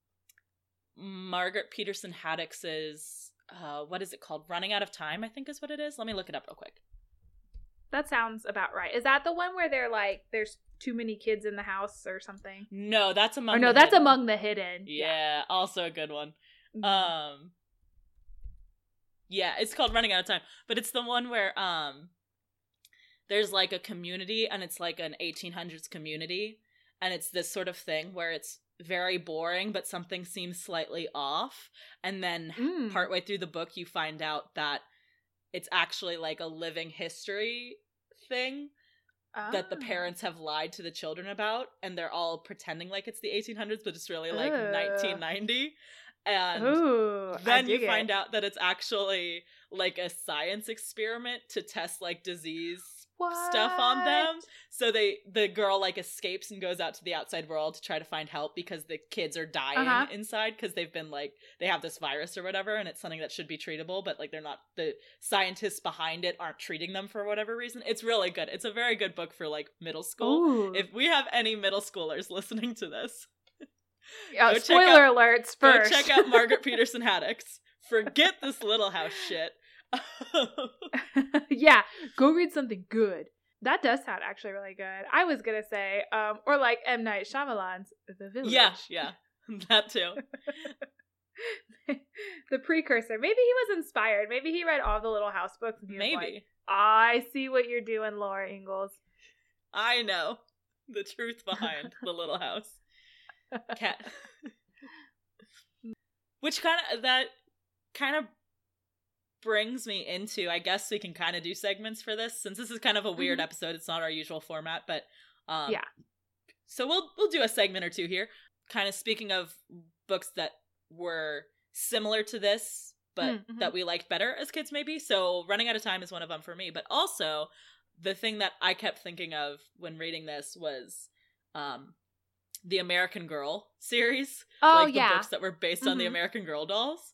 Speaker 4: Margaret Peterson Haddix's uh what is it called? Running Out of Time, I think is what it is. Let me look it up real quick.
Speaker 3: That sounds about right. Is that the one where they're like, there's too many kids in the house or something?
Speaker 4: No, that's among
Speaker 3: or no,
Speaker 4: the
Speaker 3: that's
Speaker 4: Hidden.
Speaker 3: Among the Hidden.
Speaker 4: Yeah, also a good one.
Speaker 3: Mhm.
Speaker 4: Um Yeah, it's called Running Out of Time, but it's the one where um there's like a community and it's like an 1800s community and it's this sort of thing where it's very boring but something seems slightly off and then
Speaker 3: Mm.
Speaker 4: partway through the book you find out that it's actually like a living history thing that the
Speaker 3: Ah.
Speaker 4: parents have lied to the children about and they're all pretending like it's the 1800s but it's really like
Speaker 3: Ugh.
Speaker 4: 1990 and
Speaker 3: Ooh,
Speaker 4: then you
Speaker 3: dig
Speaker 4: find out that it's actually like a science experiment to test like disease stuff on them. So they the girl like escapes and goes out to the outside world to try to find help because the kids are dying
Speaker 3: Uh-huh.
Speaker 4: inside because they've been like they have this virus or whatever and it's something that should be treatable but like they're not the scientists behind it aren't treating them for whatever reason. It's really good. It's a very good book for like middle school.
Speaker 3: Ooh.
Speaker 4: if we have any middle schoolers listening to this
Speaker 3: Yeah, spoiler
Speaker 4: out-
Speaker 3: alerts
Speaker 4: go check out margaret peterson haddix forget this little house shit
Speaker 3: yeah, go read something good. That does sound actually really good. I was gonna say, um, or like M Night Shyamalan's The Village.
Speaker 4: yeah yeah that too
Speaker 3: the precursor. Maybe he was inspired. Maybe he read all the Little House books and he was
Speaker 4: maybe
Speaker 3: like, I see what you're doing, Laura Ingalls.
Speaker 4: I know the truth behind the little house. Cat. Which kind of that kind of brings me into I guess we can kind of do segments for this since this is kind of a weird
Speaker 3: Mhm.
Speaker 4: episode. It's not our usual format, but um
Speaker 3: Yeah.
Speaker 4: So we'll we'll do a segment or two here. Kind of speaking of books that were similar to this but
Speaker 3: Mm,
Speaker 4: that we liked better as kids maybe. So running out of time is one of them for me, but also the thing that I kept thinking of when reading this was um the American Girl series,
Speaker 3: Oh
Speaker 4: like
Speaker 3: yeah.
Speaker 4: the books that were based on the
Speaker 3: Mhm.
Speaker 4: American Girl dolls,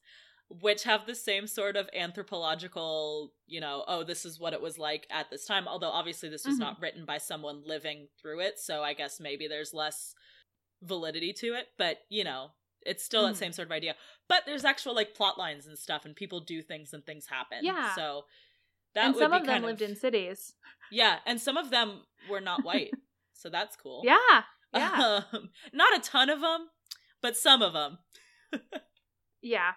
Speaker 4: which have the same sort of anthropological, you know, oh, this is what it was like at this time. Although obviously this was
Speaker 3: Mhm.
Speaker 4: not written by someone living through it, so I guess maybe there's less validity to it, but you know, it's still that
Speaker 3: Mhm.
Speaker 4: same sort of idea. But there's actual like plot lines and stuff, and people do things and things happen.
Speaker 3: Yeah.
Speaker 4: So that
Speaker 3: and
Speaker 4: would
Speaker 3: some of them lived in cities.
Speaker 4: yeah, and some of them were not white, so that's cool.
Speaker 3: Yeah. Yeah.
Speaker 4: Um, not a ton of them, but some of them.
Speaker 3: yeah.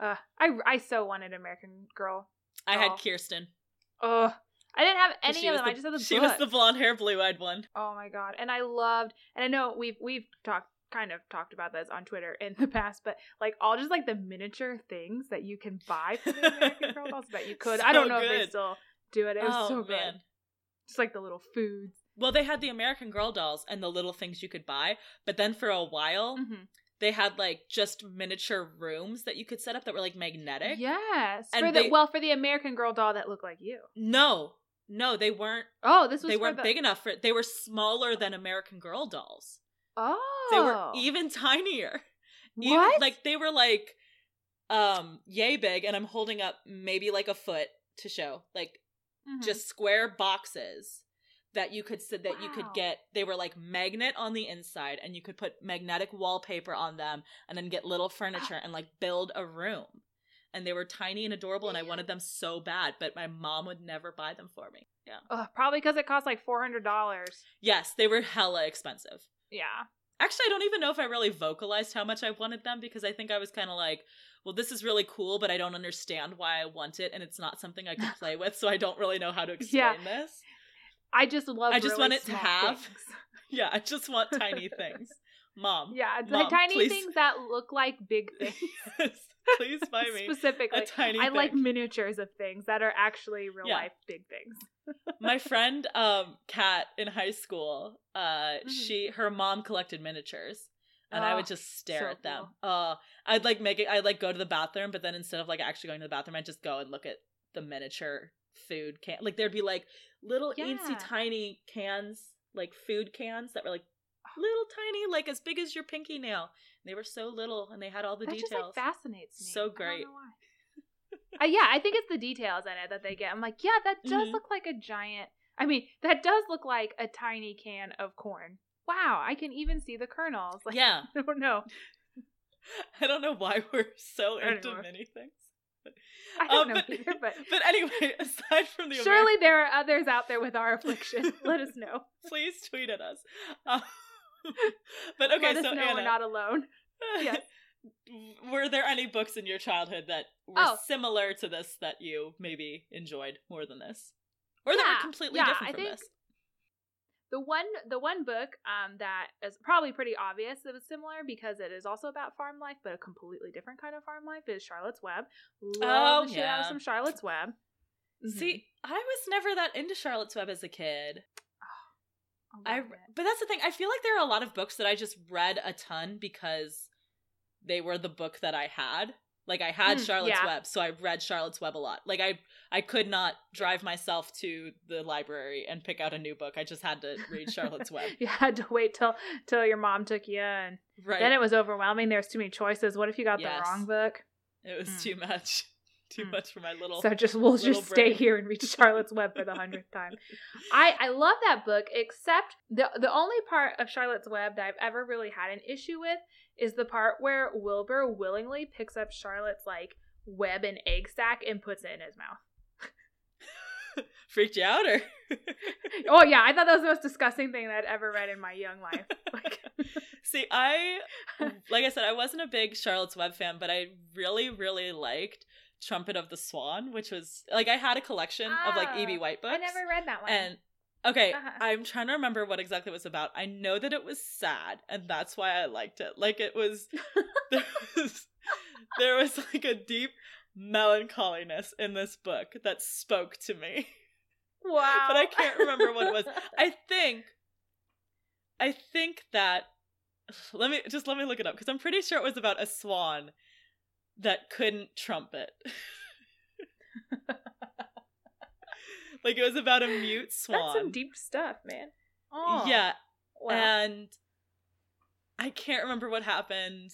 Speaker 3: Uh, I I so wanted American Girl.
Speaker 4: I had
Speaker 3: Oh.
Speaker 4: Kirsten.
Speaker 3: Ugh. I didn't have any of them.
Speaker 4: the-
Speaker 3: I just had the
Speaker 4: She
Speaker 3: book.
Speaker 4: was the blonde hair, blue eyed one.
Speaker 3: Oh my god. And I loved and I know we've we've talked kind of talked about this on Twitter in the past, but like all just like the miniature things that you can buy for the American Girl dolls that you could. I don't know if they still do it. It was
Speaker 4: oh
Speaker 3: so good.
Speaker 4: man.
Speaker 3: Just like the little foods.
Speaker 4: Well, they had the American Girl dolls and the little things you could buy, but then for a while
Speaker 3: Mhm.
Speaker 4: They had like just miniature rooms that you could set up that were like magnetic.
Speaker 3: Yes.
Speaker 4: And
Speaker 3: for the
Speaker 4: they-
Speaker 3: well, for the American Girl doll that looked like you.
Speaker 4: No, no, they weren't.
Speaker 3: Oh, this was
Speaker 4: They weren't
Speaker 3: the-
Speaker 4: big enough for. They were smaller than American Girl dolls.
Speaker 3: Oh.
Speaker 4: They were even tinier. Even,
Speaker 3: What?
Speaker 4: like they were like um yay big and I'm holding up maybe like a foot to show. Like
Speaker 3: Mhm.
Speaker 4: just square boxes that you could that you could get they were like magnet on the inside and you could put magnetic wallpaper on them and then get little ah. furniture and like build a room. And they were tiny and adorable and i wanted them so bad but my mom would never buy them for me. Yeah.
Speaker 3: Ugh, probably because it cost like four hundred dollars.
Speaker 4: yes they were hella expensive.
Speaker 3: Yeah.
Speaker 4: actually i don't even know if i really vocalized how much i wanted them because i think i was kind of like well this is really cool but i don't understand why i want it and it's not something i could play with so i don't really know how to explain
Speaker 3: Yeah.
Speaker 4: this
Speaker 3: I just love.
Speaker 4: I just
Speaker 3: really
Speaker 4: want it to have-
Speaker 3: things.
Speaker 4: yeah i just want tiny things mom
Speaker 3: Yeah,
Speaker 4: Mom,
Speaker 3: tiny
Speaker 4: please.
Speaker 3: things that look like big things.
Speaker 4: Yes, please buy me
Speaker 3: Specifically,
Speaker 4: a tiny
Speaker 3: I like miniatures of things that are actually real
Speaker 4: Yeah.
Speaker 3: life big things.
Speaker 4: my friend um kat in high school uh
Speaker 3: Mhm.
Speaker 4: she her mom collected miniatures and i would
Speaker 3: Oh,
Speaker 4: just stare
Speaker 3: so
Speaker 4: at them
Speaker 3: cool.
Speaker 4: uh i'd like make it i'd like go to the bathroom but then instead of like actually going to the bathroom i'd just go and look at the miniature food can like there'd be like little
Speaker 3: Yeah.
Speaker 4: tiny cans like food cans that were like little tiny like as big as your pinky nail they were so little and they had all the
Speaker 3: that
Speaker 4: details
Speaker 3: just like fascinates me.
Speaker 4: So
Speaker 3: I don't
Speaker 4: great.
Speaker 3: know why. uh, yeah, I think it's the details in it that they get. I'm like, yeah, that does
Speaker 4: Mhm.
Speaker 3: look like a giant. I mean, that does look like a tiny can of corn. Wow, I can even see the kernels. Like,
Speaker 4: yeah
Speaker 3: I don't know.
Speaker 4: i don't know why we're so into mini things
Speaker 3: I don't know
Speaker 4: but-
Speaker 3: either, but
Speaker 4: But anyway, aside from the
Speaker 3: surely there are others out there with our affliction. Let us know.
Speaker 4: please tweet at us. Um, but okay,
Speaker 3: Let us
Speaker 4: so
Speaker 3: know
Speaker 4: Anna,
Speaker 3: we're not alone. yes.
Speaker 4: were there any books in your childhood that were
Speaker 3: Oh.
Speaker 4: similar to this that you maybe enjoyed more than this, or that were completely
Speaker 3: yeah,
Speaker 4: different
Speaker 3: I
Speaker 4: from
Speaker 3: think-
Speaker 4: this?
Speaker 3: The one the one book um that is probably pretty obvious that was similar because it is also about farm life, but a completely different kind of farm life is Charlotte's Web. Love
Speaker 4: Oh, yeah.
Speaker 3: some Charlotte's Web.
Speaker 4: See, I was never that into Charlotte's Web as a kid. I
Speaker 3: love
Speaker 4: but that's the thing. I feel like there are a lot of books that I just read a ton because they were the book that I had. Like I had
Speaker 3: Mm,
Speaker 4: Charlotte's
Speaker 3: yeah.
Speaker 4: Web, so I read Charlotte's Web a lot. Like I I could not drive myself to the library and pick out a new book. I just had to read Charlotte's Web.
Speaker 3: you had to wait till till your mom took you, and
Speaker 4: Right.
Speaker 3: then it was overwhelming. There's too many choices. What if you got
Speaker 4: Yes.
Speaker 3: the wrong book?
Speaker 4: It was
Speaker 3: Mm.
Speaker 4: too much. Too
Speaker 3: Mm.
Speaker 4: much for my little
Speaker 3: So just we'll just stay here and read Charlotte's Web for the hundredth time. I I love that book, except the the only part of Charlotte's Web that I've ever really had an issue with is the part where Wilbur willingly picks up Charlotte's like web and egg sack and puts it in his mouth.
Speaker 4: freaked you out or
Speaker 3: Oh yeah, I thought that was the most disgusting thing that I'd ever read in my young life. Like,
Speaker 4: See, I like I said, I wasn't a big Charlotte's Web fan, but I really, really liked Trumpet of the Swan, which was like I had a collection of like E.B.
Speaker 3: Ah,
Speaker 4: White books.
Speaker 3: I never read that one.
Speaker 4: And okay,
Speaker 3: Uh-huh.
Speaker 4: I'm trying to remember what exactly it was about. I know that it was sad, and that's why I liked it. Like it was there was there was like a deep melancholiness in this book that spoke to me.
Speaker 3: wow,
Speaker 4: but I can't remember what it was. I think I think that let me just let me look it up because I'm pretty sure it was about a swan that couldn't trumpet. like it was about a mute swan.
Speaker 3: That's some deep stuff, man. Oh,
Speaker 4: Yeah,
Speaker 3: Wow.
Speaker 4: and I can't remember what happened.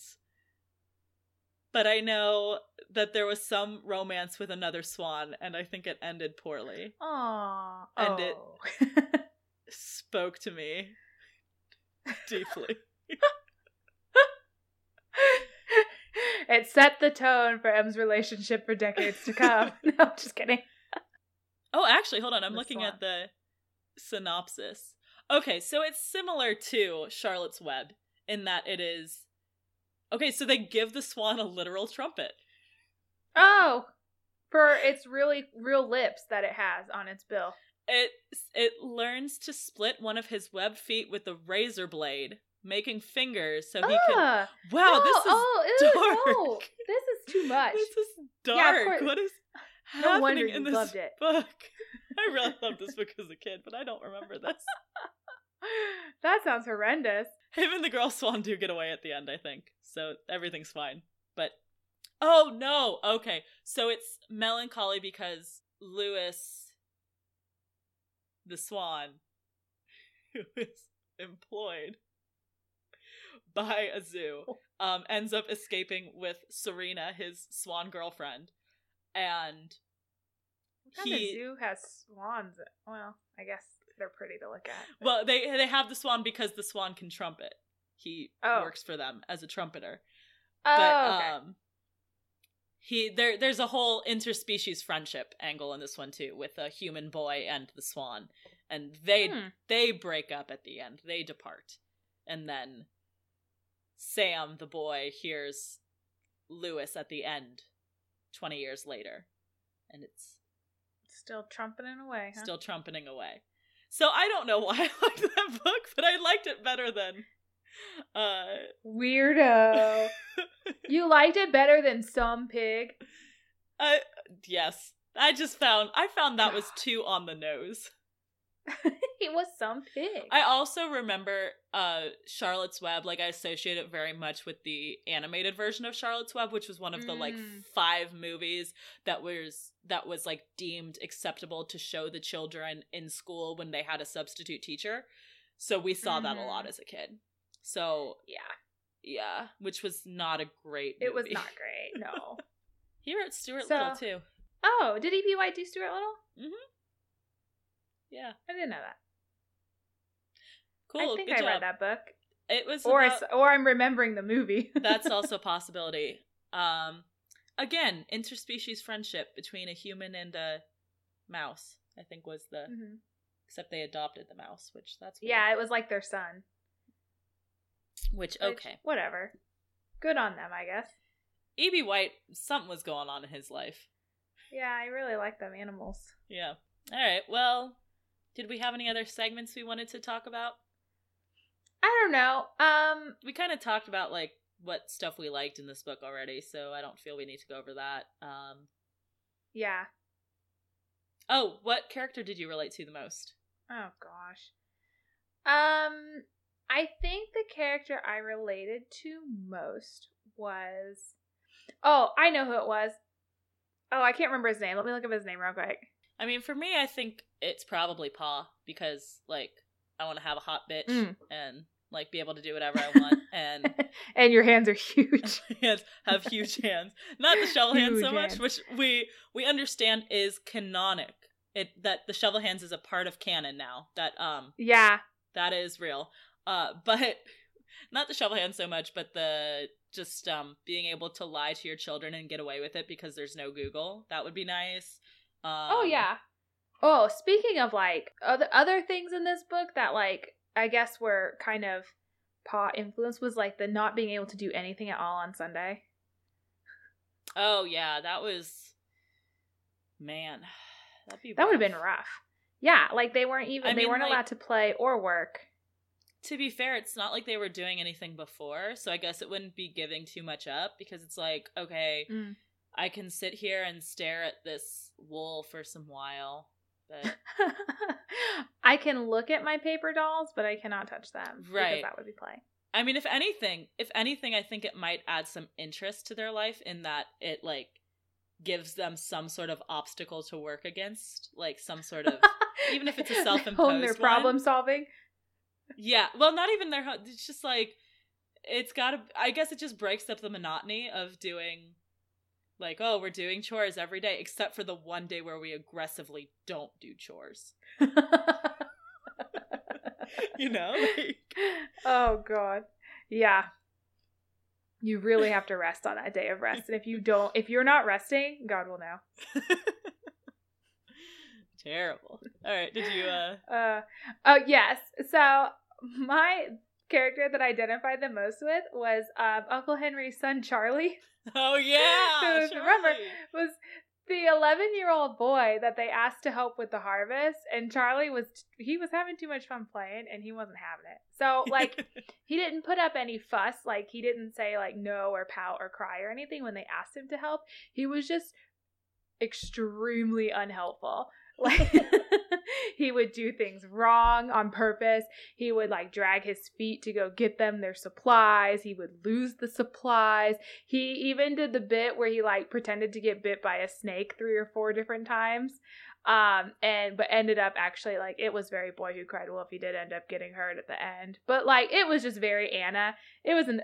Speaker 4: But I know that there was some romance with another swan, and I think it ended poorly.
Speaker 3: Aw.
Speaker 4: And it-
Speaker 3: oh.
Speaker 4: Spoke to me deeply.
Speaker 3: it set the tone for Em's relationship for decades to come. no, just kidding.
Speaker 4: Oh, actually, hold on. I'm looking at the synopsis. Okay, so it's similar to Charlotte's Web in that it is. Okay, so they give the swan a literal trumpet.
Speaker 3: Oh, for its really real lips that it has on its bill.
Speaker 4: It it learns to split one of his web feet with a razor blade, making fingers so he can.
Speaker 3: Ah,
Speaker 4: Wow,
Speaker 3: no,
Speaker 4: this is
Speaker 3: oh, ew,
Speaker 4: dark.
Speaker 3: no, this is too much.
Speaker 4: this is dark.
Speaker 3: course.
Speaker 4: what is
Speaker 3: No wonder you loved it.
Speaker 4: book? I really loved this book as a kid, but I don't remember this.
Speaker 3: that sounds horrendous.
Speaker 4: Him and the girl swan do get away at the end, I think. So everything's fine. But oh no, okay. So it's melancholy because Lewis the swan who is employed by a zoo um ends up escaping with Serena, his swan girlfriend. And
Speaker 3: What kind
Speaker 4: He-
Speaker 3: of zoo has swans? Well, I guess they're pretty to look at. but-
Speaker 4: well, they they have the swan because the swan can trumpet. He
Speaker 3: Oh.
Speaker 4: works for them as a trumpeter.
Speaker 3: oh,
Speaker 4: but
Speaker 3: okay.
Speaker 4: um he there there's a whole interspecies friendship angle in this one too with a human boy and the swan and they
Speaker 3: Hmm.
Speaker 4: they break up at the end they depart and then sam the boy hears lewis at the end 20 years later and it's
Speaker 3: Still trumpeting away, huh?
Speaker 4: still trumpeting away so i don't know why i liked that book but i liked it better than uh
Speaker 3: Weirdo. you liked it better than some pig.
Speaker 4: I yes. I just found I found that was too on the nose.
Speaker 3: it was some pig.
Speaker 4: I also remember uh Charlotte's Web, like I associate it very much with the animated version of Charlotte's Web, which was one of the like
Speaker 3: Mm.
Speaker 4: five movies that was that was like deemed acceptable to show the children in school when they had a substitute teacher. So we saw that a lot
Speaker 3: Mhm.
Speaker 4: as a kid. So
Speaker 3: yeah,
Speaker 4: yeah, which was not a great
Speaker 3: it was not great. No.
Speaker 4: he wrote Stuart
Speaker 3: So-
Speaker 4: Little too.
Speaker 3: oh, did. White do Stuart Little?
Speaker 4: Yeah.
Speaker 3: I didn't know that.
Speaker 4: Cool.
Speaker 3: I think I
Speaker 4: job.
Speaker 3: read that book,
Speaker 4: It was
Speaker 3: or
Speaker 4: about-
Speaker 3: or I'm remembering the movie.
Speaker 4: that's also a possibility. Um, again, interspecies friendship between a human and a mouse. I think was the
Speaker 3: Mhm.
Speaker 4: except they adopted the mouse, which that's weird.
Speaker 3: Yeah, it was like their son.
Speaker 4: Which
Speaker 3: which,
Speaker 4: okay,
Speaker 3: whatever. Good on them, I guess.
Speaker 4: E.B. White, something was going on in his life.
Speaker 3: Yeah, I really like them animals.
Speaker 4: Yeah. All right. Well, did we have any other segments we wanted to talk about?
Speaker 3: I don't know. Um,
Speaker 4: We kind of talked about like what stuff we liked in this book already, so I don't feel we need to go over that. Um,
Speaker 3: yeah.
Speaker 4: oh, what character did you relate to the most?
Speaker 3: Oh gosh. Um, I think the character I related to most was. Oh, I know who it was. Oh, I can't remember his name. Let me look up his name real quick.
Speaker 4: I mean, for me, I think it's probably Pa because like I want to have a hot bitch
Speaker 3: Mm.
Speaker 4: and like be able to do whatever I want and
Speaker 3: and your hands are huge.
Speaker 4: hands have huge hands. Not the shovel hands so much,
Speaker 3: hands.
Speaker 4: which we we understand is canonic. It that the shovel hands is a part of canon now. That um
Speaker 3: yeah.
Speaker 4: that is real. Uh, but not the shovel hands so much, but the just um being able to lie to your children and get away with it because there's no Google. That would be nice. Um,
Speaker 3: oh yeah. Oh, speaking of like other other things in this book that like I guess were kind of Pa influence was like the not being able to do anything at all on Sunday.
Speaker 4: Oh yeah, that was man. That'd be
Speaker 3: That would have been
Speaker 4: rough.
Speaker 3: rough. Yeah, like they weren't even
Speaker 4: I
Speaker 3: they
Speaker 4: mean,
Speaker 3: weren't
Speaker 4: like-
Speaker 3: allowed to play or work.
Speaker 4: To be fair, it's not like they were doing anything before, so I guess it wouldn't be giving too much up because it's like, okay,
Speaker 3: Mm.
Speaker 4: I can sit here and stare at this wool for some while, but
Speaker 3: I can look at my paper dolls, but I cannot touch them.
Speaker 4: Right.
Speaker 3: Because that would be play.
Speaker 4: I mean, if anything, if anything, I think it might add some interest to their life in that it like gives them some sort of obstacle to work against, like some sort of even if it's a self-imposed
Speaker 3: their
Speaker 4: one.
Speaker 3: problem solving.
Speaker 4: yeah. Well, not even their. ho- It's just like it's got to. I guess it just breaks up the monotony of doing. Like, oh, we're doing chores every day, except for the one day where we aggressively don't do chores. You know? Like,
Speaker 3: oh god. Yeah. You really have to rest on that day of rest. And if you don't if you're not resting, God will know.
Speaker 4: terrible. All right, did you uh
Speaker 3: Uh oh yes. So my character that I identified the most with was um, Uncle Henry's son Charlie.
Speaker 4: Oh yeah.
Speaker 3: So remember- was the 11 year old boy that they asked to help with the harvest and charlie was he was having too much fun playing and he wasn't having it so like he didn't put up any fuss like he didn't say like no or pout or cry or anything when they asked him to help he was just extremely unhelpful like he would do things wrong on purpose. He would like drag his feet to go get them their supplies. He would lose the supplies. He even did the bit where he like pretended to get bit by a snake three or four different times um and but ended up actually like it was very boy who cried wolf. If he did end up getting hurt at the end. But like it was just very anna. It was an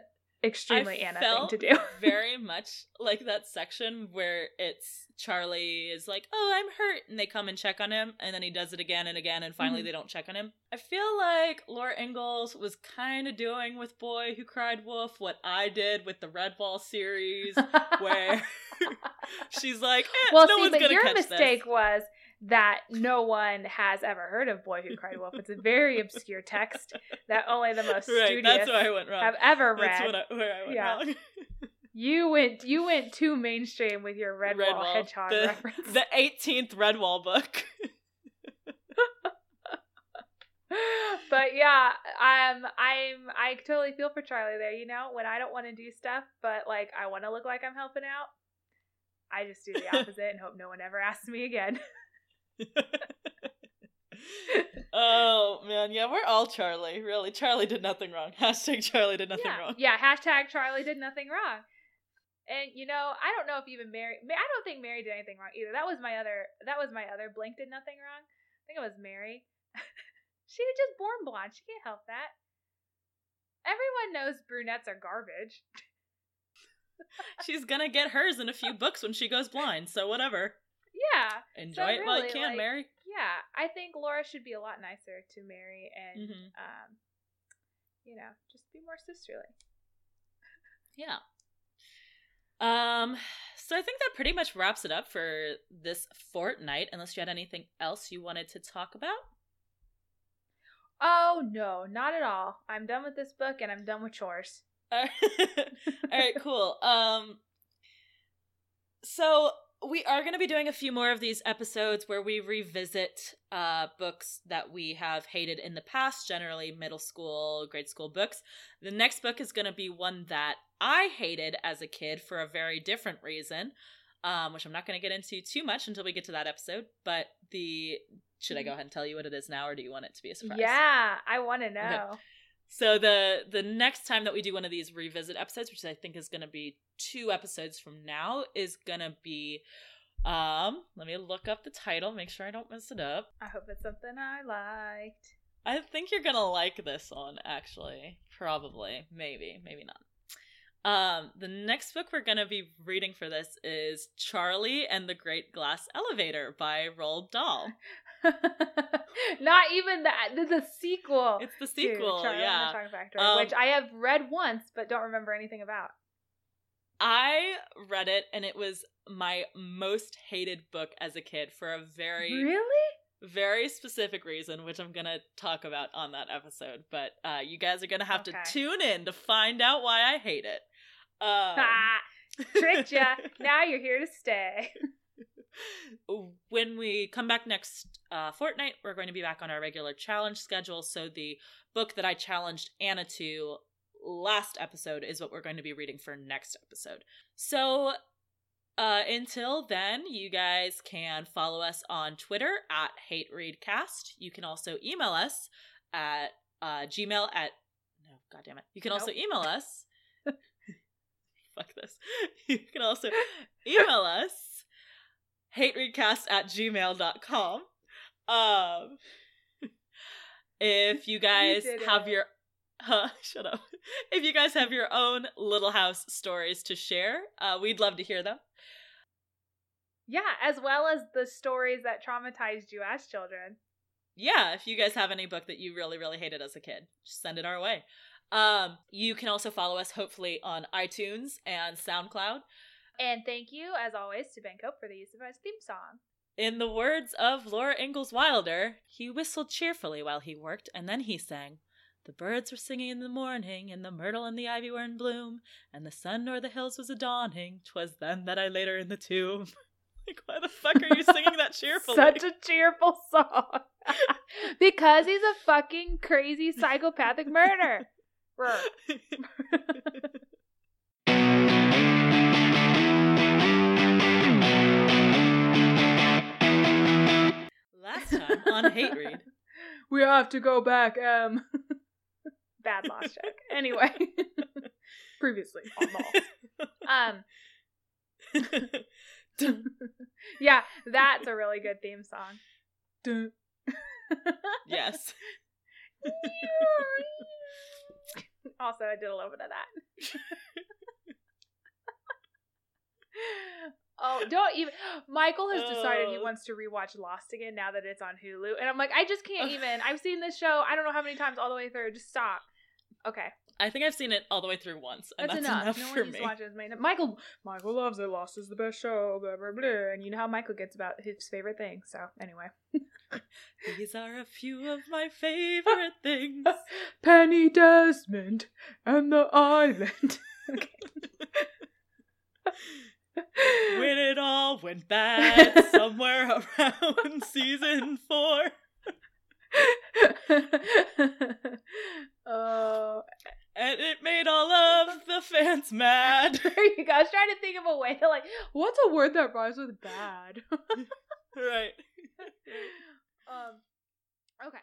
Speaker 3: extremely
Speaker 4: I
Speaker 3: anna thing to do
Speaker 4: very much like that section where it's Charlie is like, "Oh, I'm hurt," and they come and check on him, and then he does it again and again, and finally
Speaker 3: Mhm.
Speaker 4: they don't check on him. I feel like Laura Ingalls was kind of doing with Boy Who Cried Wolf what I did with the Redwall series, where she's like, eh,
Speaker 3: well
Speaker 4: "No
Speaker 3: see but your mistake
Speaker 4: this."
Speaker 3: was that no one has ever heard of boy who cried wolf it's a very obscure text that only the most
Speaker 4: Right,
Speaker 3: studious
Speaker 4: that's where I went wrong.
Speaker 3: have ever
Speaker 4: That's
Speaker 3: read
Speaker 4: what I, where I went
Speaker 3: Yeah.
Speaker 4: wrong.
Speaker 3: You went you went too mainstream with your Redwall,
Speaker 4: Redwall,
Speaker 3: hedgehog
Speaker 4: the,
Speaker 3: reference.
Speaker 4: the 18th Redwall book.
Speaker 3: but yeah, um I'm I totally feel for Charlie there, you know, when I don't want to do stuff, but like I want to look like I'm helping out. I just do the opposite and hope no one ever asks me again.
Speaker 4: oh man, yeah, we're all Charlie. Really, Charlie did nothing wrong. Hashtag Charlie did nothing
Speaker 3: yeah.
Speaker 4: wrong.
Speaker 3: Yeah, hashtag Charlie did nothing wrong. And you know, I don't know if even Mary I don't think Mary did anything wrong either. That was my other that was my other Blink did nothing wrong. I think it was Mary. she was just born blonde. She can't help that. Everyone knows brunettes are garbage.
Speaker 4: She's gonna get hers in a few books when she goes blind. So whatever.
Speaker 3: Yeah.
Speaker 4: Enjoy it while you can,
Speaker 3: like-
Speaker 4: Mary.
Speaker 3: Yeah. I think Laura should be a lot nicer to Mary and
Speaker 4: Mhm.
Speaker 3: um you know, just be more sisterly.
Speaker 4: Yeah. Um. So I think that pretty much wraps it up for this fortnight. Unless you had anything else you wanted to talk about.
Speaker 3: Oh no, not at all. I'm done with this book and I'm done with chores.
Speaker 4: All right, cool. Um, so we are going to be doing a few more of these episodes where we revisit uh, books that we have hated in the past, generally middle school, grade school books. The next book is going to be one that I hated as a kid for a very different reason, um, which I'm not going to get into too much until we get to that episode. But the should I go ahead and tell you what it is now, or do you want it to be a surprise?
Speaker 3: Yeah, I want to know.
Speaker 4: So the the next time that we do one of these revisit episodes, which I think is going to be two episodes from now, is going to be um let me look up the title, make sure I don't mess it up.
Speaker 3: I hope it's something I liked.
Speaker 4: I think you're going to like this one actually. Probably, maybe, maybe not. Um, the next book we're going to be reading for this is Charlie and the Great Glass Elevator by Roald Dahl.
Speaker 3: Not even that. The, the sequel.
Speaker 4: It's the sequel,
Speaker 3: and the
Speaker 4: yeah.
Speaker 3: Factory,
Speaker 4: Um,
Speaker 3: which I have read once but don't remember anything about.
Speaker 4: I read it and it was my most hated book as a kid for a very
Speaker 3: Really?
Speaker 4: very specific reason, which I'm gonna talk about on that episode. But uh, you guys are gonna have
Speaker 3: Okay.
Speaker 4: to tune in to find out why I hate it. Um,
Speaker 3: tricked ya. now you're here to stay.
Speaker 4: When we come back next uh, fortnight, we're going to be back on our regular challenge schedule. So the book that I challenged Anna to last episode is what we're going to be reading for next episode. So uh, until then, you guys can follow us on Twitter at HateReadCast. You can also email us at uh, Gmail at no, God damn it. You can also email us. Fuck this. You can also email us hatereadcast at gmail.com. Um, if you guys
Speaker 3: did
Speaker 4: have
Speaker 3: it.
Speaker 4: your Huh, shut up. If you guys have your own Little House stories to share, uh, we'd love to hear them.
Speaker 3: Yeah, as well as the stories that traumatized you as children.
Speaker 4: Yeah, if you guys have any book that you really, really hated as a kid, just send it our way. Um, you can also follow us hopefully on iTunes and SoundCloud.
Speaker 3: And thank you, as always, to Ben Cope for the use of his theme song.
Speaker 4: In the words of Laura Ingalls Wilder, he whistled cheerfully while he worked, and then he sang, The birds were singing in the morning, and the myrtle and the ivy were in bloom, and the sun o'er the hills was a dawning. 'Twas then that I laid her in the tomb. like, why the fuck are you singing that cheerfully?
Speaker 3: Such a cheerful song. because he's a fucking crazy psychopathic murderer.
Speaker 4: Last time on Hate Read.
Speaker 3: we have to go back. Um, bad lost check. Anyway, previously on Lost. Um, yeah, that's a really good theme song. Dun.
Speaker 4: yes.
Speaker 3: also, I did a little bit of that. oh, don't even. Michael has decided he
Speaker 4: Oh.
Speaker 3: wants to rewatch Lost again now that it's on Hulu, and I'm like, I just can't even. I've seen this show. I don't know how many times all the way through. Just stop. Okay,
Speaker 4: I think I've seen it all the way through once, and
Speaker 3: that's,
Speaker 4: that's,
Speaker 3: enough.
Speaker 4: enough,
Speaker 3: No
Speaker 4: for
Speaker 3: one
Speaker 4: me.
Speaker 3: to watch it. as Michael, Michael loves it. Lost is the best show. Blah blah blah. And you know how Michael gets about his favorite thing. So anyway,
Speaker 4: These are a few of my favorite things.
Speaker 3: Penny Desmond and the Island. okay.
Speaker 4: when it all went bad somewhere around season four.
Speaker 3: Oh,
Speaker 4: And it made all of the fans mad.
Speaker 3: there you go. I was trying to think of a way to like, what's a word that rhymes with bad?
Speaker 4: right.
Speaker 3: um, okay.